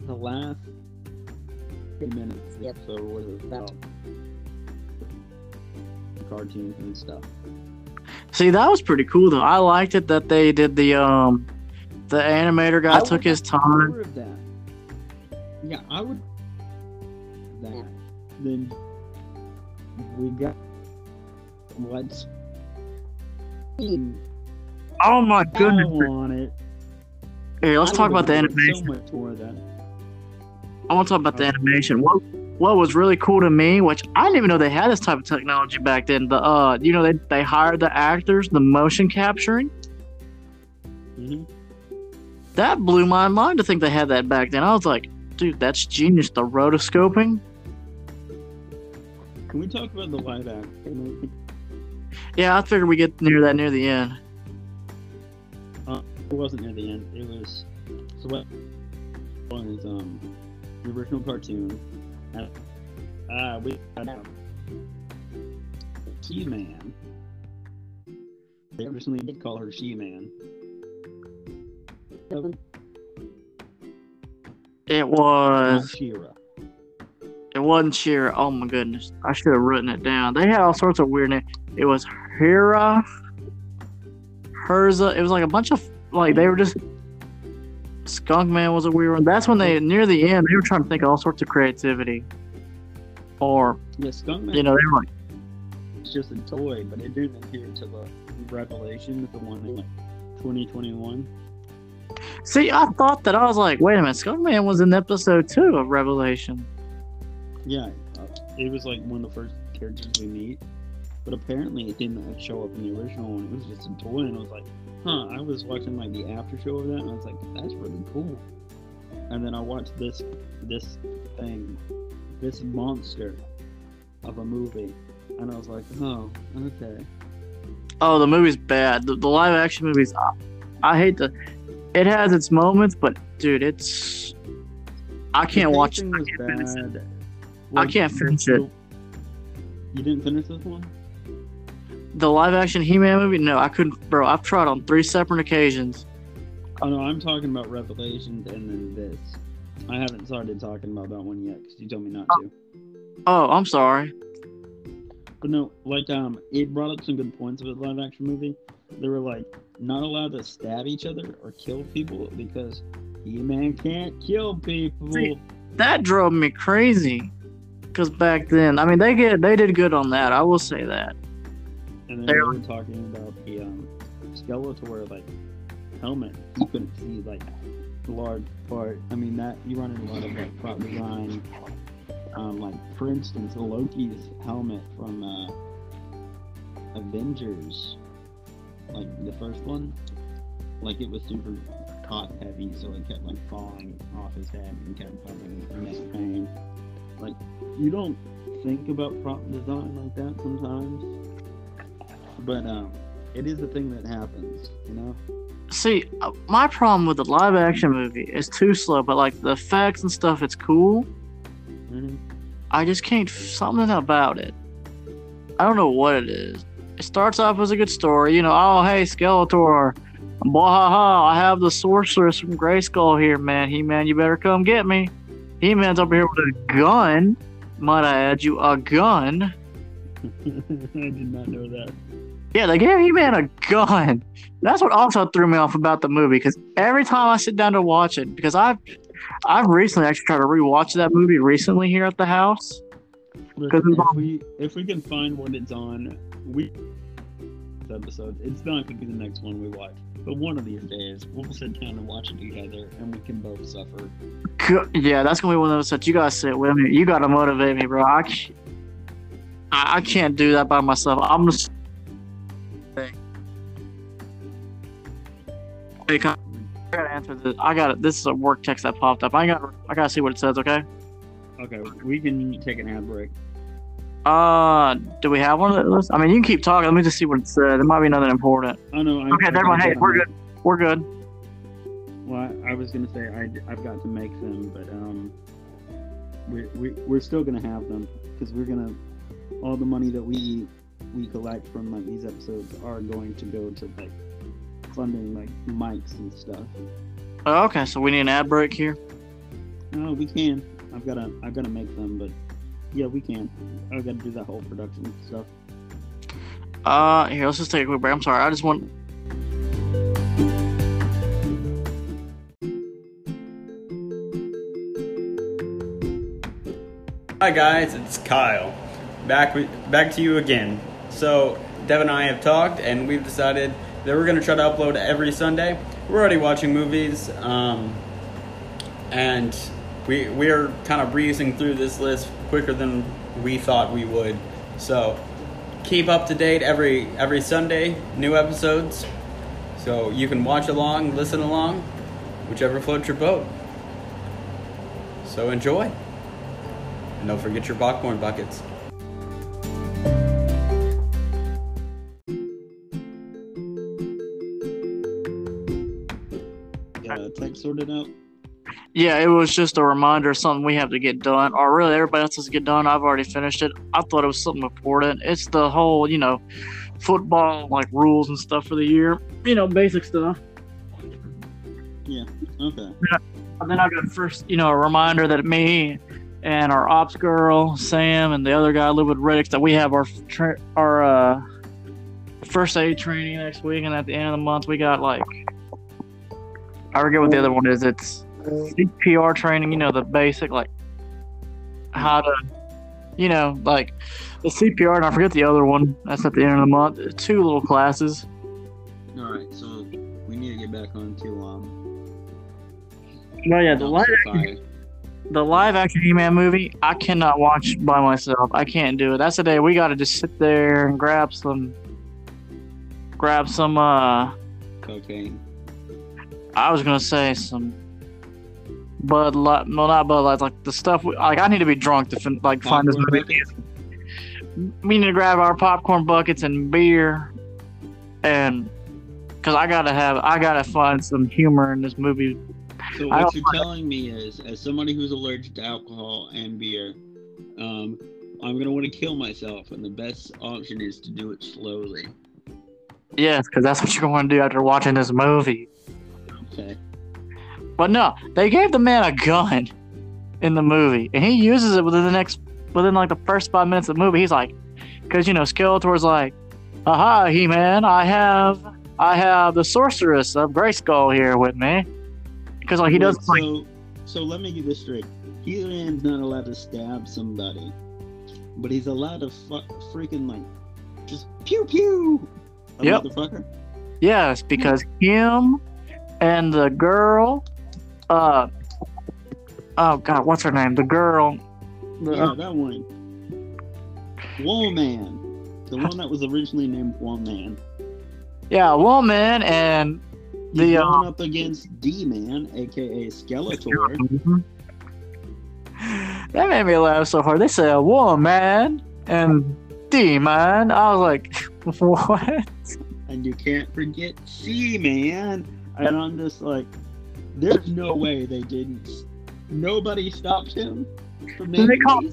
Speaker 1: the last few minutes of the episode was about cartoons and stuff.
Speaker 2: See, that was pretty cool though. I liked it that they did the um, the animator guy
Speaker 1: I
Speaker 2: took his time.
Speaker 1: more of that. Yeah, I would. That. Then we got what's
Speaker 2: Oh my
Speaker 1: I
Speaker 2: goodness!
Speaker 1: want it.
Speaker 2: Here, let's
Speaker 1: I
Speaker 2: talk about the animation.
Speaker 1: So much more of that.
Speaker 2: I want to talk about the animation. What what was really cool to me, which I didn't even know they had this type of technology back then. The uh, you know, they they hired the actors, the motion capturing.
Speaker 1: hmm
Speaker 2: That blew my mind to think they had that back then. I was like, dude, that's genius. The rotoscoping.
Speaker 1: Can we talk about the live action?
Speaker 2: Yeah, I figured we get near that near the end.
Speaker 1: It wasn't near the end. It was so what was um the original cartoon. Uh, we um, She-Man. They originally did call her She-Man.
Speaker 2: It was. It wasn't She-Ra. Oh my goodness, I should have written it down. They had all sorts of weird names. It was Hera. Herza. It was like a bunch of like they were just. Skunk Man was a weird one. That's when they near the end they were trying to think of all sorts of creativity. Or
Speaker 1: Yeah, Skunkman
Speaker 2: you know they were like,
Speaker 1: it's just a toy, but it didn't appear to the Revelation, the one in like 2021.
Speaker 2: see, I thought that I was like, wait a minute, Skunk Man was in episode two of Revelation.
Speaker 1: Yeah, uh, it was like one of the first characters we meet, but apparently it didn't show up in the original one. It was just a toy, and I was like, huh. I was watching like the after show of that, and I was like, that's really cool. And then I watched this this thing, this monster of a movie, and I was like, oh, okay.
Speaker 2: Oh, the movie's bad. The, the live action movies, I, I hate the. It has its moments, but dude, it's. I can't watch it. I can't finish it.
Speaker 1: bad.
Speaker 2: I can't finish it.
Speaker 1: You didn't finish this one?
Speaker 2: The live action He Man movie, no, I couldn't, bro. I've tried on three separate occasions.
Speaker 1: Oh no, I'm talking about Revelations and then this. I haven't started talking about that one yet because you told me not to.
Speaker 2: Oh, I'm sorry.
Speaker 1: But no, like um, it brought up some good points of the live action movie. They were like not allowed to stab each other or kill people because He-Man can't kill people.
Speaker 2: See, That drove me crazy. Cause back then, I mean, they get they did good on that. I will say that.
Speaker 1: And then
Speaker 2: they were-
Speaker 1: talking about the um, Skeletor like helmet, you couldn't see like the large part. I mean that you run into a lot of like prop design. Um, like for instance, Loki's helmet from uh, Avengers, like the first one, like it was super top heavy, so it kept like falling off his head and kept having neck pain. Like you don't think about prop design like that sometimes, but um, it is a thing that happens, you know.
Speaker 2: See, uh, my problem with the live action movie is too slow, but like the effects and stuff, it's cool.
Speaker 1: Mhm.
Speaker 2: I just can't something about it. I don't know what it is. It starts off as a good story, you know. Oh, hey, Skeletor, Bwahaha, I have the sorceress from Grayskull here, man. He man, you better come get me. He man's over here with a gun. Might I add you a gun?
Speaker 1: I did not know that.
Speaker 2: Yeah, they gave He Man a gun. That's what also threw me off about the movie because every time I sit down to watch it, because I've I've recently actually tried to rewatch that movie recently here at the house. It's
Speaker 1: if we if we can find what it's on, we episode. It's not gonna be the next one we watch, but one of these days we'll sit down and watch it together, and we can both suffer.
Speaker 2: Yeah, that's gonna be one of those that you gotta sit with me. You gotta motivate me, bro. I I I can't do that by myself. I'm just. Hey, I gotta answer this. I got it. This is a work text that popped up. I got. I gotta see what it says. Okay.
Speaker 1: Okay, we can take an ad break.
Speaker 2: Uh, do we have one of those? I mean, you can keep talking. Let me just see what it said. There might be nothing important.
Speaker 1: Oh no, I,
Speaker 2: Okay,
Speaker 1: I
Speaker 2: never mind.
Speaker 1: gotta
Speaker 2: Hey, we're good. We're good.
Speaker 1: Well, I, I was gonna say I, I've got to make them, but um, we we we're still gonna have them because we're gonna all the money that we we collect from like these episodes are going to go to like funding like mics and stuff.
Speaker 2: Oh, okay, so we need an ad break here.
Speaker 1: No, we can. I've gotta I've gotta make them, but yeah, we can. I've got to do that whole production stuff.
Speaker 2: Uh, here, let's just take a quick break. I'm sorry. I just want.
Speaker 3: Hi guys, it's Kyle. Back with, back to you again. So Dev and I have talked, and we've decided that we're gonna try to upload every Sunday. We're already watching movies, um, and we we are kind of breezing through this list quicker than we thought we would. So keep up to date every every Sunday, new episodes. So you can watch along, listen along, whichever floats your boat. So enjoy. And don't forget your popcorn buckets.
Speaker 1: Sorted out.
Speaker 2: Yeah, it was just a reminder of something we have to get done, or really everybody else has to get done. I've already finished it. I thought it was something important. It's the whole, you know, football like rules and stuff for the year. You know, basic stuff. Yeah.
Speaker 1: Okay.
Speaker 2: And then I got first, you know, a reminder that me and our ops girl Sam and the other guy live with Riddicks that we have our tra- our uh, first aid training next week, and at the end of the month we got like I forget what the other one is. It's CPR training. You know, the basic like how to, you know, like the CPR, and I forget the other one. That's at the end of the month. Two little classes.
Speaker 1: All right. So we need to get back on to um.
Speaker 2: Well, yeah, the live
Speaker 1: Fire.
Speaker 2: the live action He-Man movie, I cannot watch by myself. I can't do it. That's the day we got to just sit there and grab some, grab some. uh
Speaker 1: cocaine.
Speaker 2: I was gonna say some Bud Light. No, not Bud Light. Like the stuff. We, like I need to be drunk to fin- like find this movie. We need to grab our popcorn buckets and beer, and because I gotta have, I gotta find some humor in this movie.
Speaker 1: So what you're telling me is, as somebody who's allergic to alcohol and beer, um, I'm gonna want to kill myself, and the best option is to do it slowly.
Speaker 2: Yes, because that's what you're going to want to do after watching this movie.
Speaker 1: Okay.
Speaker 2: But no, they gave the man a gun in the movie, and he uses it within the next, within like the first five minutes of the movie. He's like, because you know Skeletor's like, "Aha, He-Man, I have, I have the sorceress of Grayskull here with me," because like he does
Speaker 1: Wait,
Speaker 2: like,
Speaker 1: So, so let me get this straight. He-Man's not allowed to stab somebody, but he's allowed to fu- freaking like just pew pew. A
Speaker 2: Yep.
Speaker 1: motherfucker.
Speaker 2: yes, because him, and the girl, uh, oh god, what's her name? The girl, the,
Speaker 1: Yeah, that one. Woman. The one that was originally named Woman.
Speaker 2: yeah, woman, and
Speaker 1: He's
Speaker 2: the
Speaker 1: going
Speaker 2: uh,
Speaker 1: up against D Man, aka Skeletor.
Speaker 2: Mhm. That made me laugh so hard. They said woman and demon. I was like, what?
Speaker 1: And you can't forget C Man. And I'm just like, there's no way they didn't. Nobody stopped him from
Speaker 2: Did they call-.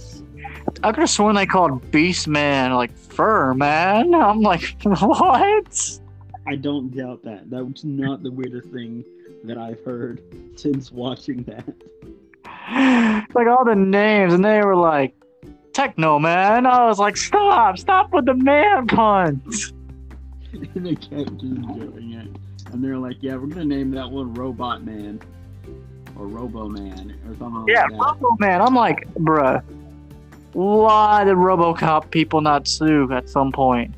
Speaker 2: I could have sworn they called Beast Man like Fur Man. I'm like, what?
Speaker 1: I don't doubt that. That was not the weirdest thing that I've heard since watching that.
Speaker 2: like all the names, and they were like Techno Man. I was like, stop, stop with the man puns.
Speaker 1: and they kept just doing it. And they're like, yeah, we're gonna name that one Robot Man. Or Robo Man or something
Speaker 2: Yeah,
Speaker 1: like.
Speaker 2: Robo Man. I'm like, bruh, why did RoboCop people not sue at some point?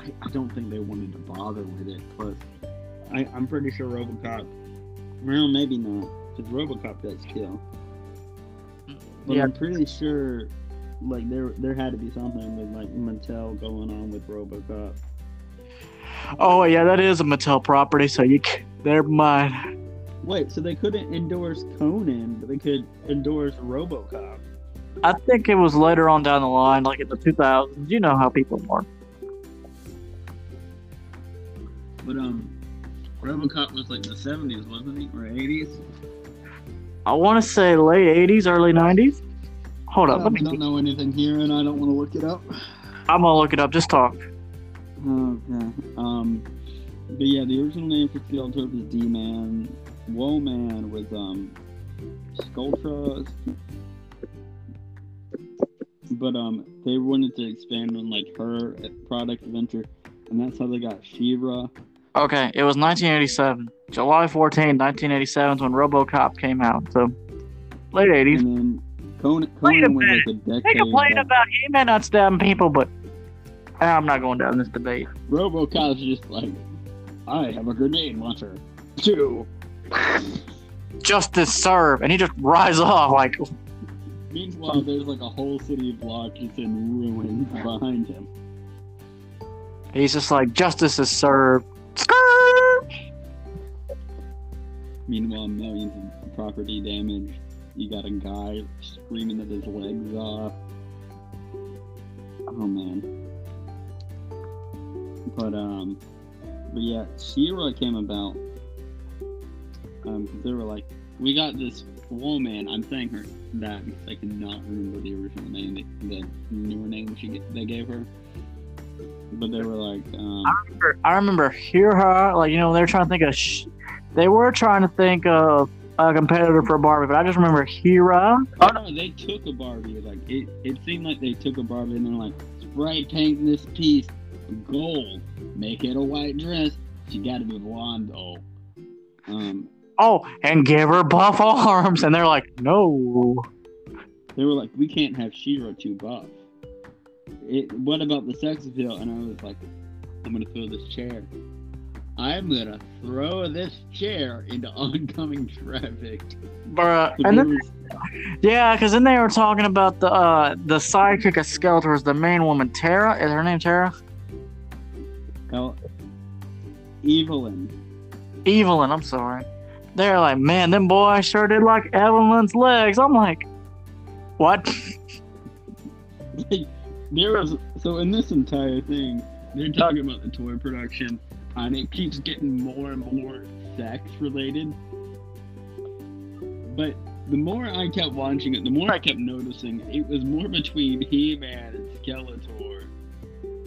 Speaker 1: I, I don't think they wanted to bother with it. Plus, I, I'm pretty sure Robocop. Well, maybe not, because Robocop does kill. But
Speaker 2: Yeah.
Speaker 1: I'm pretty sure, like there there had to be something with like Mattel going on with Robocop.
Speaker 2: Oh yeah, that is a Mattel property, so you c- never mind.
Speaker 1: Wait, so they couldn't endorse Conan, but they could endorse RoboCop.
Speaker 2: I think it was later on down the line, like in the 2000s. You know how people are.
Speaker 1: But um, RoboCop was like the 70s, wasn't he, or 80s?
Speaker 2: I want to say late 80s, early 90s. Hold up,
Speaker 1: I
Speaker 2: let me.
Speaker 1: don't know anything here, and I don't want to look it up.
Speaker 2: I'm gonna look it up. Just talk.
Speaker 1: Okay. Um, but yeah, the original name for Skeletor was D-Man. Woe-Man was um, Skulltra. But um, they wanted to expand on like her product venture, and that's how they got She-Ra.
Speaker 2: Okay, it was 1987, July 14, 1987, is when RoboCop came out. So late 80s.
Speaker 1: And then Conan, Conan was like a decade.
Speaker 2: They complain about He-Man not stabbing people, but I'm not going down this debate.
Speaker 1: RoboCop's just like, I have a grenade launcher. Two.
Speaker 2: Justice serve, and he just rises off like,
Speaker 1: Meanwhile, there's like a whole city block just in ruins behind him.
Speaker 2: he's just like, justice is served. Skirt!
Speaker 1: Meanwhile, millions of property damage. You got a guy screaming that his legs off. Oh man. But um, but yeah, She-Ra came about. Um, they were like, we got this woman. I'm saying her that because I cannot remember the original name, the, the newer name she they gave her. But they were like, um,
Speaker 2: I remember hear her, like, you know, they were trying to think of, sh- they were trying to think of a competitor for Barbie, but I just remember Hera.
Speaker 1: Oh no, they took a Barbie. Like it, it seemed like they took a Barbie and they're like, spray paint this piece gold, make it a white dress. She got to be blonde though. Um,
Speaker 2: Oh, and give her buff arms. And they're like, no.
Speaker 1: they were like, we can't have She-Ra too buff. It, what about the sex appeal? And I was like, I'm gonna throw this chair. I'm gonna throw this chair into oncoming traffic.
Speaker 2: Bruh.
Speaker 1: But
Speaker 2: And then,
Speaker 1: was-
Speaker 2: yeah, because then they were talking about the uh, the sidekick of Skeletor is the main woman, Tara. Is her name Tara?
Speaker 1: El- Evil-Lyn.
Speaker 2: Evil-Lyn, I'm sorry. They're like, man, them boys sure did like Evil-Lyn's legs. I'm like, what?
Speaker 1: there was so in this entire thing they're talking about the toy production and it keeps getting more and more sex related but the more i kept watching it the more i kept noticing it was more between he-man and skeletor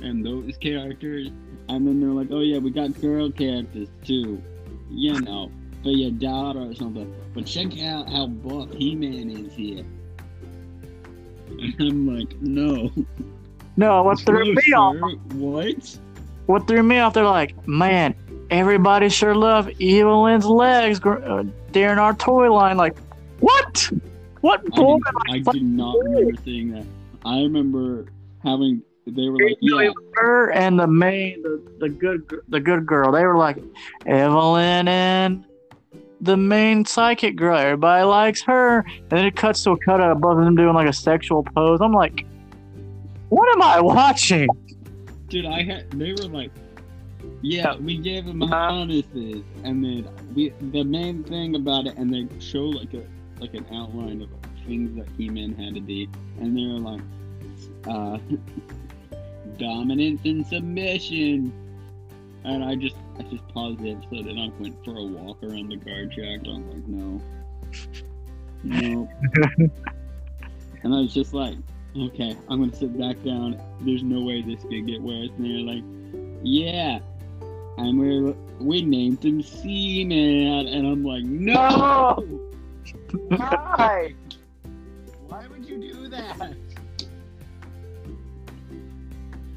Speaker 1: and those characters and then they're like oh yeah we got girl characters too you know for your daughter or something but check out how buff he-man is here and i'm like no
Speaker 2: No, what threw me off?
Speaker 1: What?
Speaker 2: What threw me off? They're like, man, everybody sure love Evil-Lyn's legs uh, during our toy line. Like, what? What
Speaker 1: I, did, I did not remember seeing that. I remember having they were like, yeah,
Speaker 2: her and the main, the, the good, the good girl. They were like Evil-Lyn and the main psychic girl. Everybody likes her. And then it cuts to a cut out of them doing like a sexual pose. I'm like, what am I watching?
Speaker 1: dude, I had. They were like, yeah, we gave him bonuses, and then we the main thing about it, and they show like a like an outline of things that He-Man had to be, and they were like, uh, dominance and submission. And I just I just paused the episode and I went for a walk around the guard shack. I'm like, no, no. and I was just like, okay, I'm gonna sit back down. There's no way this could get worse. And they're like, yeah. And we we named him Seaman, and I'm like, no. Why? Why would you do that?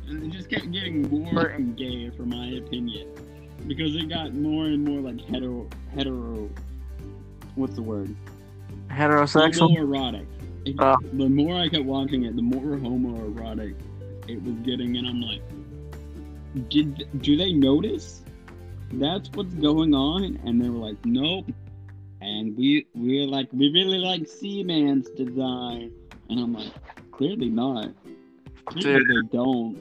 Speaker 1: It just kept getting more and gayer, for my opinion, because it got more and more like hetero, hetero. What's the word?
Speaker 2: Heterosexual.
Speaker 1: Homoerotic. It-
Speaker 2: Oh.
Speaker 1: The more I kept watching it, the more homoerotic it was getting, and I'm like, did do they notice? That's what's going on, and they were like, nope. And we we're like, we really like Seaman's design, and I'm like, clearly not. Clearly they don't.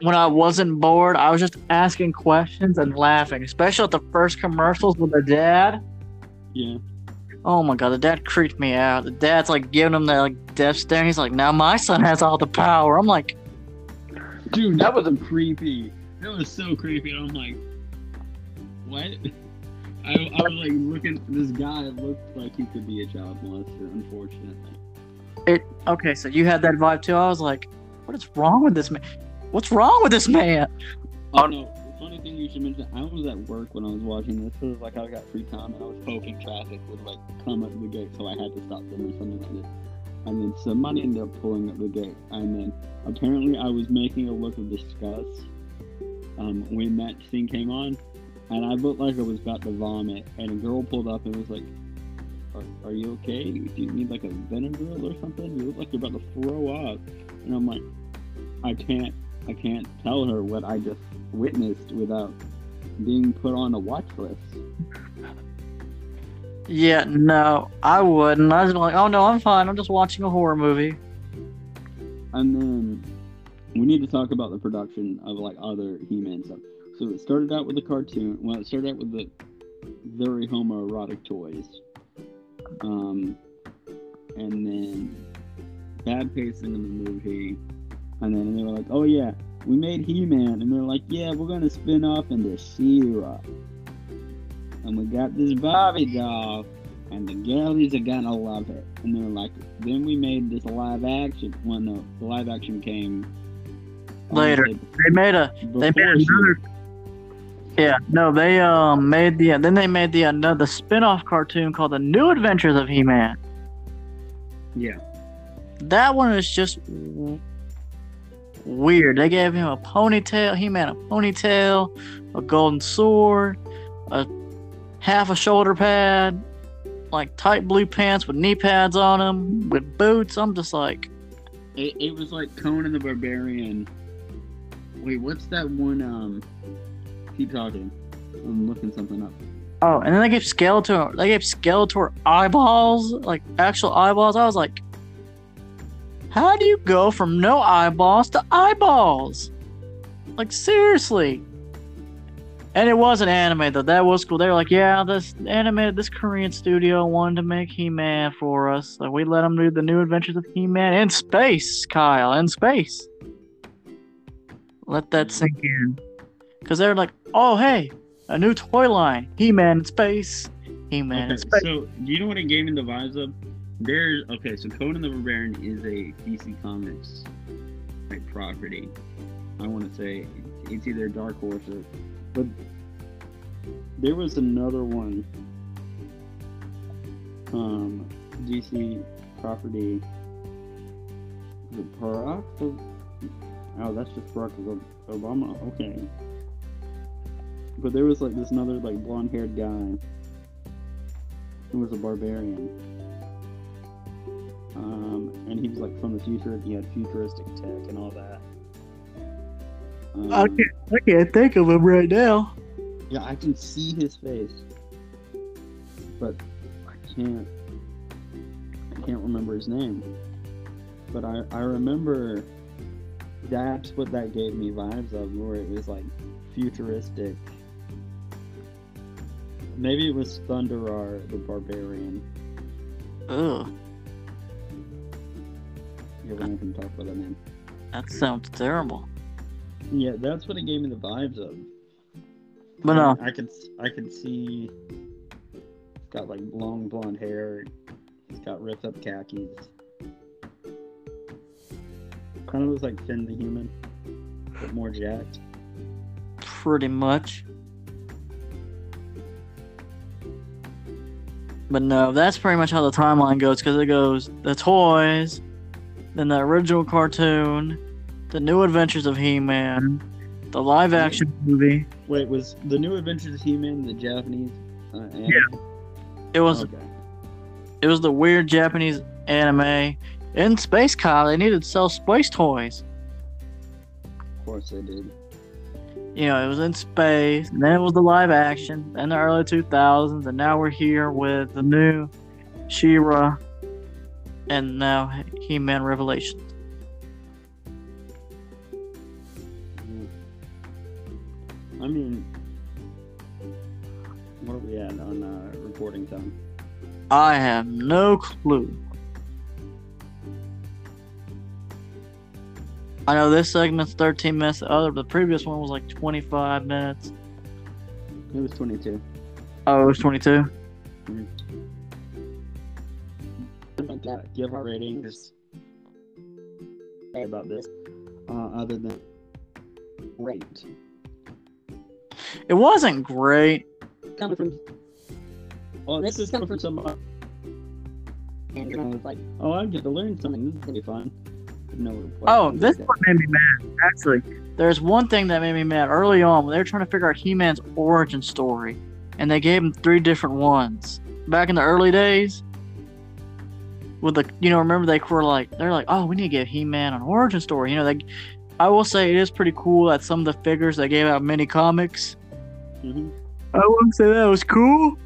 Speaker 2: When I wasn't bored, I was just asking questions and laughing, especially at the first commercials with the dad.
Speaker 1: Yeah.
Speaker 2: Oh my god, the dad creeped me out. The dad's like giving him that like death stare. And he's like, "Now my son has all the power." I'm like,
Speaker 1: Dude, that was a creepy. That was so creepy. And I'm like, what? I, I was like looking. This guy looked like he could be a child molester. Unfortunately.
Speaker 2: "It." Okay, so you had that vibe too. I was like, "What is wrong with this man? What's wrong with this man?"
Speaker 1: Oh no! The funny thing you should mention. I was at work when I was watching this. It was like I got free time and I was hoping traffic would like come up the gate, so I had to stop them or something like this. And then somebody ended up pulling up the gate, and then apparently I was making a look of disgust um, when that scene came on, and I looked like I was about to vomit. And a girl pulled up and was like, "Are, are you okay? Do you need like a Benadryl or something? You look like you're about to throw up." And I'm like, I can't, I can't tell her what I just witnessed without being put on a watch list.
Speaker 2: Yeah, no, I wouldn't. I was like, "Oh no, I'm fine. I'm just watching a horror movie."
Speaker 1: And then we need to talk about the production of like other He-Man stuff. So it started out with the cartoon. Well, it started out with the very homoerotic toys. Um, and then bad pacing in the movie. And then they were like, "Oh yeah, we made He-Man," and they're like, "Yeah, we're gonna spin off into She-Ra." And we got this Bobby doll, and the girlies are gonna love it. And they're like, then we made this live action. when the live action came
Speaker 2: Later.
Speaker 1: say
Speaker 2: They made a they made another. Yeah, no, they um made the then they made the another spin-off cartoon called The New Adventures of He-Man.
Speaker 1: Yeah.
Speaker 2: That one is just weird. They gave him a ponytail. He-Man a ponytail, a golden sword, a half a shoulder pad, like tight blue pants with knee pads on them, with boots. I'm just like,
Speaker 1: It, it was like Conan the Barbarian. Wait, what's that one? Um, keep talking. I'm looking something up.
Speaker 2: oh. And then they gave Skeletor. They gave Skeletor eyeballs, like actual eyeballs. I was like, how do you go from no eyeballs to eyeballs? Like seriously. And it was an anime though. That was cool. They were like, yeah, this anime, this Korean studio wanted to make He-Man for us, so we let them do the new adventures of He-Man in space, Kyle, in space. Let that sink in, because they're like, oh hey, a new toy line, He-Man in space, He-Man in space.
Speaker 1: so do you know what it gave me the vibes of? There's okay, so Conan the Barbarian is a DC Comics property. I want to say it's either Dark Horse or, but there was another one. Um, DC property. The Barack. Oh, that's just Barack Obama. Okay. But there was like this another like blonde-haired guy who was a barbarian. Um, and he was like from the future. and He had futuristic tech and all that. Um,
Speaker 2: I can't, I can't think of him right now.
Speaker 1: Yeah, I can see his face, but I can't. I can't remember his name. But I I remember that's what that gave me vibes of, where it was like futuristic. Maybe it was Thundarr the Barbarian.
Speaker 2: Ugh,
Speaker 1: You ever make him talk about that name?
Speaker 2: that sounds terrible.
Speaker 1: Yeah, that's what it gave me the vibes of.
Speaker 2: But no, uh,
Speaker 1: I could I could see. He's got like long blonde hair. He's got ripped up khakis. Kind of looks like Finn the Human, but more jacked.
Speaker 2: pretty much. But no, that's pretty much how the timeline goes because it goes the toys, then the original cartoon, the new adventures of He Man, the live action movie.
Speaker 1: Wait, was the New Adventures of He-Man the Japanese? Uh, anime?
Speaker 2: Yeah. It was
Speaker 1: Okay.
Speaker 2: it was the weird Japanese anime. In Space Kyle, they needed to sell space toys.
Speaker 1: Of course they did.
Speaker 2: You know, it was in space, and then it was the live action, then the early 2000s, and now we're here with the new She-Ra, and now He-Man Revelations.
Speaker 1: I mean, what are we at on uh, recording time?
Speaker 2: I have no clue. I know this segment's 13 minutes. The other, the previous one was like 25 minutes.
Speaker 1: It was 22.
Speaker 2: Oh, it was 22.
Speaker 1: like that. Give our ratings say about this, uh, other than great.
Speaker 2: It wasn't great.
Speaker 1: Coming from, well, this is coming from someone. And I was like, oh, I get to learn something. This is gonna be fun. No.
Speaker 2: Oh, this one made me mad. Actually, there's one thing that made me mad early on when they were trying to figure out He-Man's origin story, and they gave him three different ones. Back in the early days, with the you know, remember they were like they're like, oh, we need to give He-Man an origin story. You know, they. I will say it is pretty cool that some of the figures they gave out mini comics.
Speaker 1: hmm
Speaker 2: I wouldn't say that was cool.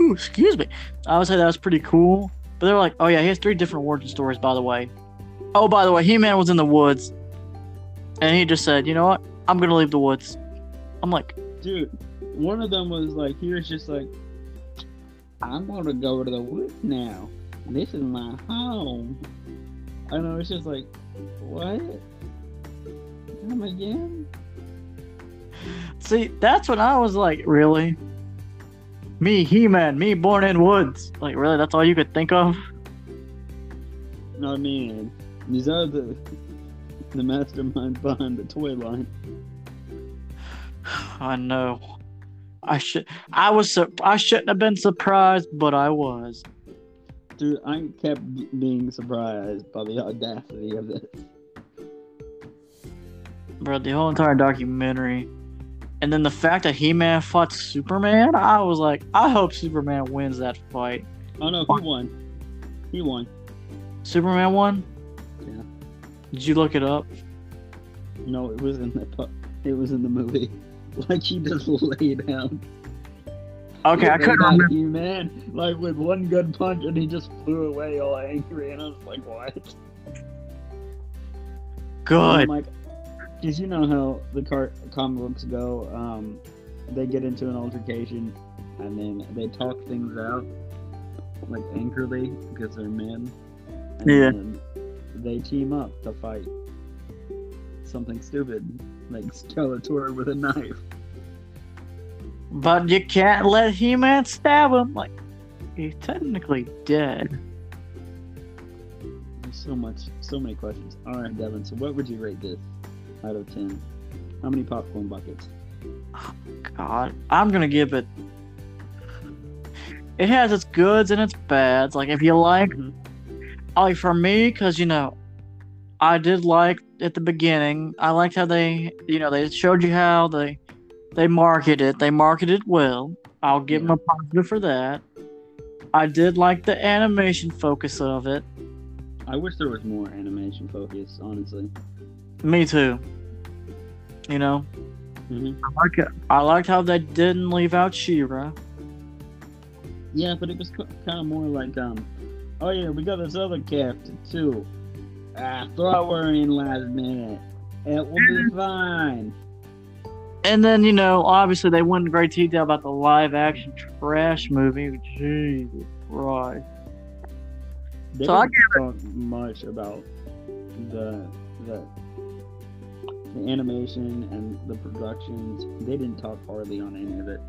Speaker 2: Ooh, excuse me. I would say that was pretty cool. But they were like, oh yeah, he has three different origin stories, by the way. Oh, by the way, He Man was in the woods. And he just said, you know what? I'm going to leave the woods. I'm like,
Speaker 1: Dude, one of them was like, he was just like, I'm gonna go to the woods now. This is my home. I know it's just like, what? Come again?
Speaker 2: see, that's when I was like, really? Me, He Man, me born in woods. Like, really? That's all you could think of?
Speaker 1: I mean, these are the the mastermind behind the toy line.
Speaker 2: I know. I should. I was. Sur- I shouldn't have been surprised, but I was.
Speaker 1: Dude, I kept being surprised by the audacity of this.
Speaker 2: bro. The whole entire documentary, and then the fact that He Man fought Superman, I was like, I hope Superman wins that fight.
Speaker 1: Oh no, he won. He won.
Speaker 2: Superman won.
Speaker 1: Yeah.
Speaker 2: Did you look it up?
Speaker 1: No, it was in the it was in the movie. Like he just laid down.
Speaker 2: Okay, I couldn't remember.
Speaker 1: You man, like with one good punch, and he just flew away all angry, and I was like, what?
Speaker 2: Good.
Speaker 1: Like, did you know how the car- comic books go? Um, they get into an altercation, and then they talk things out, like angrily, because they're men. And
Speaker 2: Yeah.
Speaker 1: then they team up to fight something stupid, like Skeletor with a knife.
Speaker 2: But you can't let He Man stab him. Like, he's technically dead.
Speaker 1: There's so much, so many questions. All right, Devin. So, what would you rate this out of ten? How many popcorn buckets?
Speaker 2: God, I'm gonna give it. It has its goods and its bads. Like, if you like
Speaker 1: Mhm.
Speaker 2: like for me because you know i did like at the beginning i liked how they you know they showed you how they they marketed it they marketed it well i'll give them a positive for that i did like the animation focus of it
Speaker 1: I wish there was more animation focus, honestly.
Speaker 2: Me too. You know,
Speaker 1: hmm
Speaker 2: I like it. I liked how they didn't leave out She-Ra.
Speaker 1: Yeah, but it was kind of more like, um, oh yeah, we got this other character too. Ah, throw her in last minute. It will be fine.
Speaker 2: And then, you know, obviously they went in great detail about the live action trash movie. Jesus Christ.
Speaker 1: They
Speaker 2: So I
Speaker 1: didn't talk much about the the the animation and the productions. They didn't talk hardly on any of it.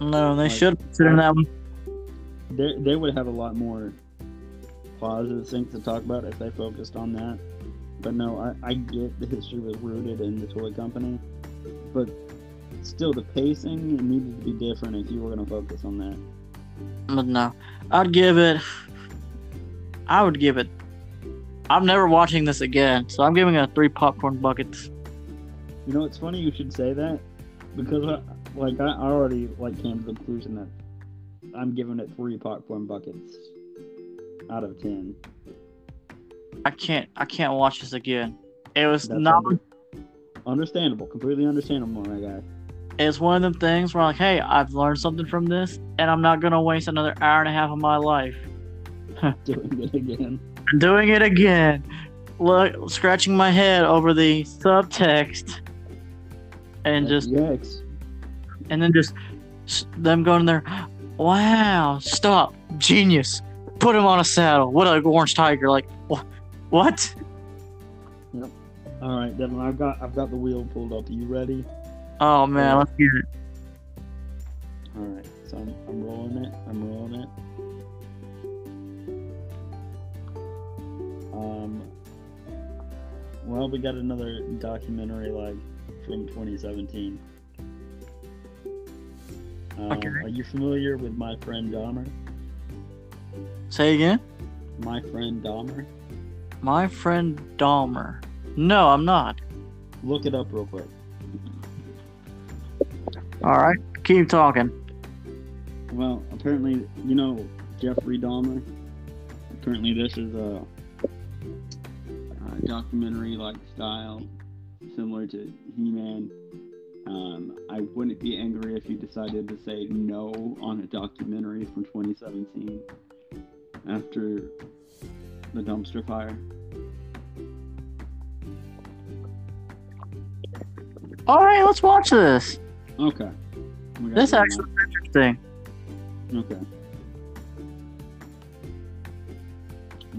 Speaker 2: No, they
Speaker 1: Like,
Speaker 2: should have considered that one.
Speaker 1: They they would have a lot more positive things to talk about if they focused on that. But no, I, I get the history was rooted in the toy company, but still the pacing it needed to be different if you were going to focus on that.
Speaker 2: But no, I'd give it. I would give it. I'm never watching this again, so I'm giving it three popcorn buckets.
Speaker 1: You know, it's funny you should say that because I, like I already like came to the conclusion that I'm giving it three popcorn buckets out of ten.
Speaker 2: I can't. I can't watch this again. It was
Speaker 1: That's
Speaker 2: not.
Speaker 1: under- understandable, completely understandable, my guy.
Speaker 2: It's one of them things where like, hey, I've learned something from this, and I'm not gonna waste another hour and a half of my life
Speaker 1: Doing it again.
Speaker 2: doing it again. Look, scratching my head over the subtext, and just
Speaker 1: Yes.
Speaker 2: and then just them going there. Wow! Stop! Genius! Put him on a saddle. What a orange tiger! Like wh- what?
Speaker 1: All right, Devin. I've got I've got the wheel pulled up. Are you ready?
Speaker 2: Oh man, let's get it.
Speaker 1: All right. So I'm, I'm rolling it. I'm rolling it. Um. Well, we got another documentary like from 2017. Um,
Speaker 2: Okay.
Speaker 1: Are you familiar with my friend Dahmer?
Speaker 2: Say again.
Speaker 1: My friend Dahmer.
Speaker 2: My friend Dahmer. No, I'm not.
Speaker 1: Look it up real quick.
Speaker 2: All right, keep talking.
Speaker 1: Well, apparently, you know Jeffrey Dahmer. Apparently, this is a, a documentary-like style, similar to He-Man. Um, I wouldn't be angry if you decided to say no on a documentary from 2017 after the dumpster fire.
Speaker 2: All right, let's watch this.
Speaker 1: Okay.
Speaker 2: This actually is interesting.
Speaker 1: Okay.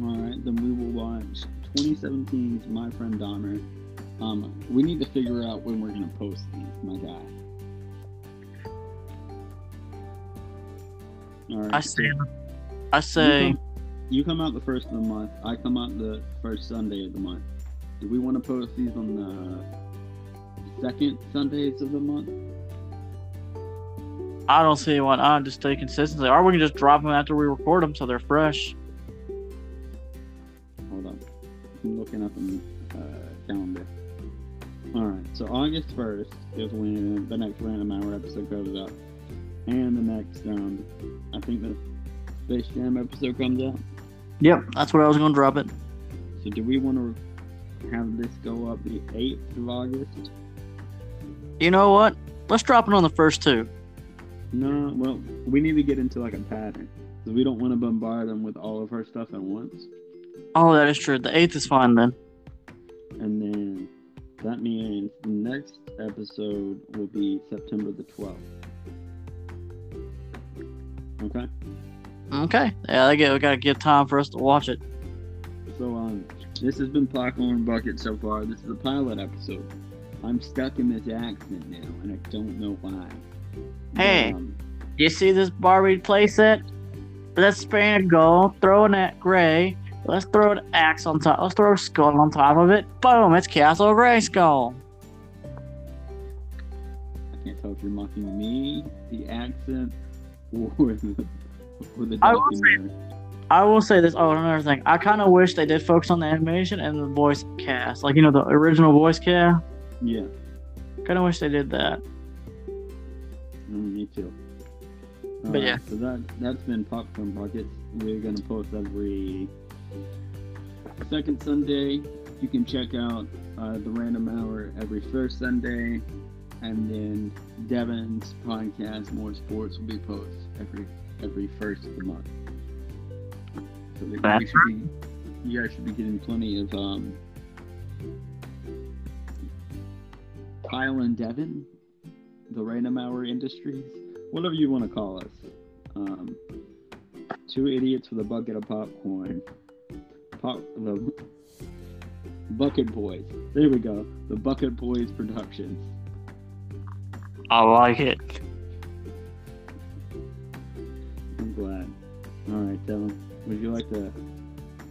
Speaker 1: All right, then we will watch 2017's My Friend Dahmer. Um, we need to figure out when we're gonna post these, my guy. All right.
Speaker 2: I say, I say,
Speaker 1: You come, you come out the first of the month. I come out the first Sunday of the month. Do we want to post these on the second Sundays of the month?
Speaker 2: I don't see why not. Just stay consistency, or we can just drop them after we record them so they're fresh.
Speaker 1: Hold on. I'm looking up the uh, calendar. Alright, so August 1st is when the next Random Hour episode goes up. And the next, um, I think the Space Jam episode comes out.
Speaker 2: Yep, that's where I was gonna drop it.
Speaker 1: So do we want to have this go up the 8th of August?
Speaker 2: You know what? Let's drop it on the first two.
Speaker 1: No, well, we need to get into like a pattern. Because we don't want to bombard them with all of her stuff at once.
Speaker 2: Oh, that is true. The eighth is fine then.
Speaker 1: And then that means the next episode will be September the 12th. Okay?
Speaker 2: Okay. Yeah, get. We gotta give time for us to watch it.
Speaker 1: So, um, this has been Popcorn Bucket so far. This is a pilot episode. I'm stuck in this accent now, and I don't know why.
Speaker 2: Hey.
Speaker 1: um,
Speaker 2: You see this Barbie playset? Let's paint it gold. Throw in that gray. Let's throw an axe on top. Let's throw a skull on top of it. Boom! It's Castle Grayskull.
Speaker 1: I can't tell if you're mocking me, the accent, or the, or the
Speaker 2: I will say- I will say this. Oh, another thing. I kind of wish they did focus on the animation and the voice cast, like you know the original voice cast.
Speaker 1: Yeah,
Speaker 2: Kind of wish they did that.
Speaker 1: Mm, me too.
Speaker 2: But
Speaker 1: Alright,
Speaker 2: yeah.
Speaker 1: So that, that's been Popcorn Buckets. We're going to post every second Sunday, you can check out uh, the Random Hour every first Sunday, and then Devin's podcast, Moore Sports, will be posted every every first of the month. So that you,
Speaker 2: That's
Speaker 1: should be, you guys should be getting plenty of um, Kyle and Devin, the Random Hour Industries, whatever you want to call us. Um, two idiots with a bucket of popcorn. Pop the Bucket Boys. There we go. The Bucket Boys Productions.
Speaker 2: I like it.
Speaker 1: I'm glad. All right, Devin. Would you like to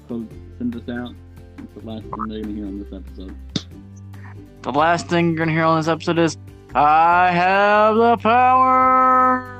Speaker 1: close, send us out? It's the last thing they're gonna hear on this episode.
Speaker 2: The last thing you're gonna hear on this episode is I have the power.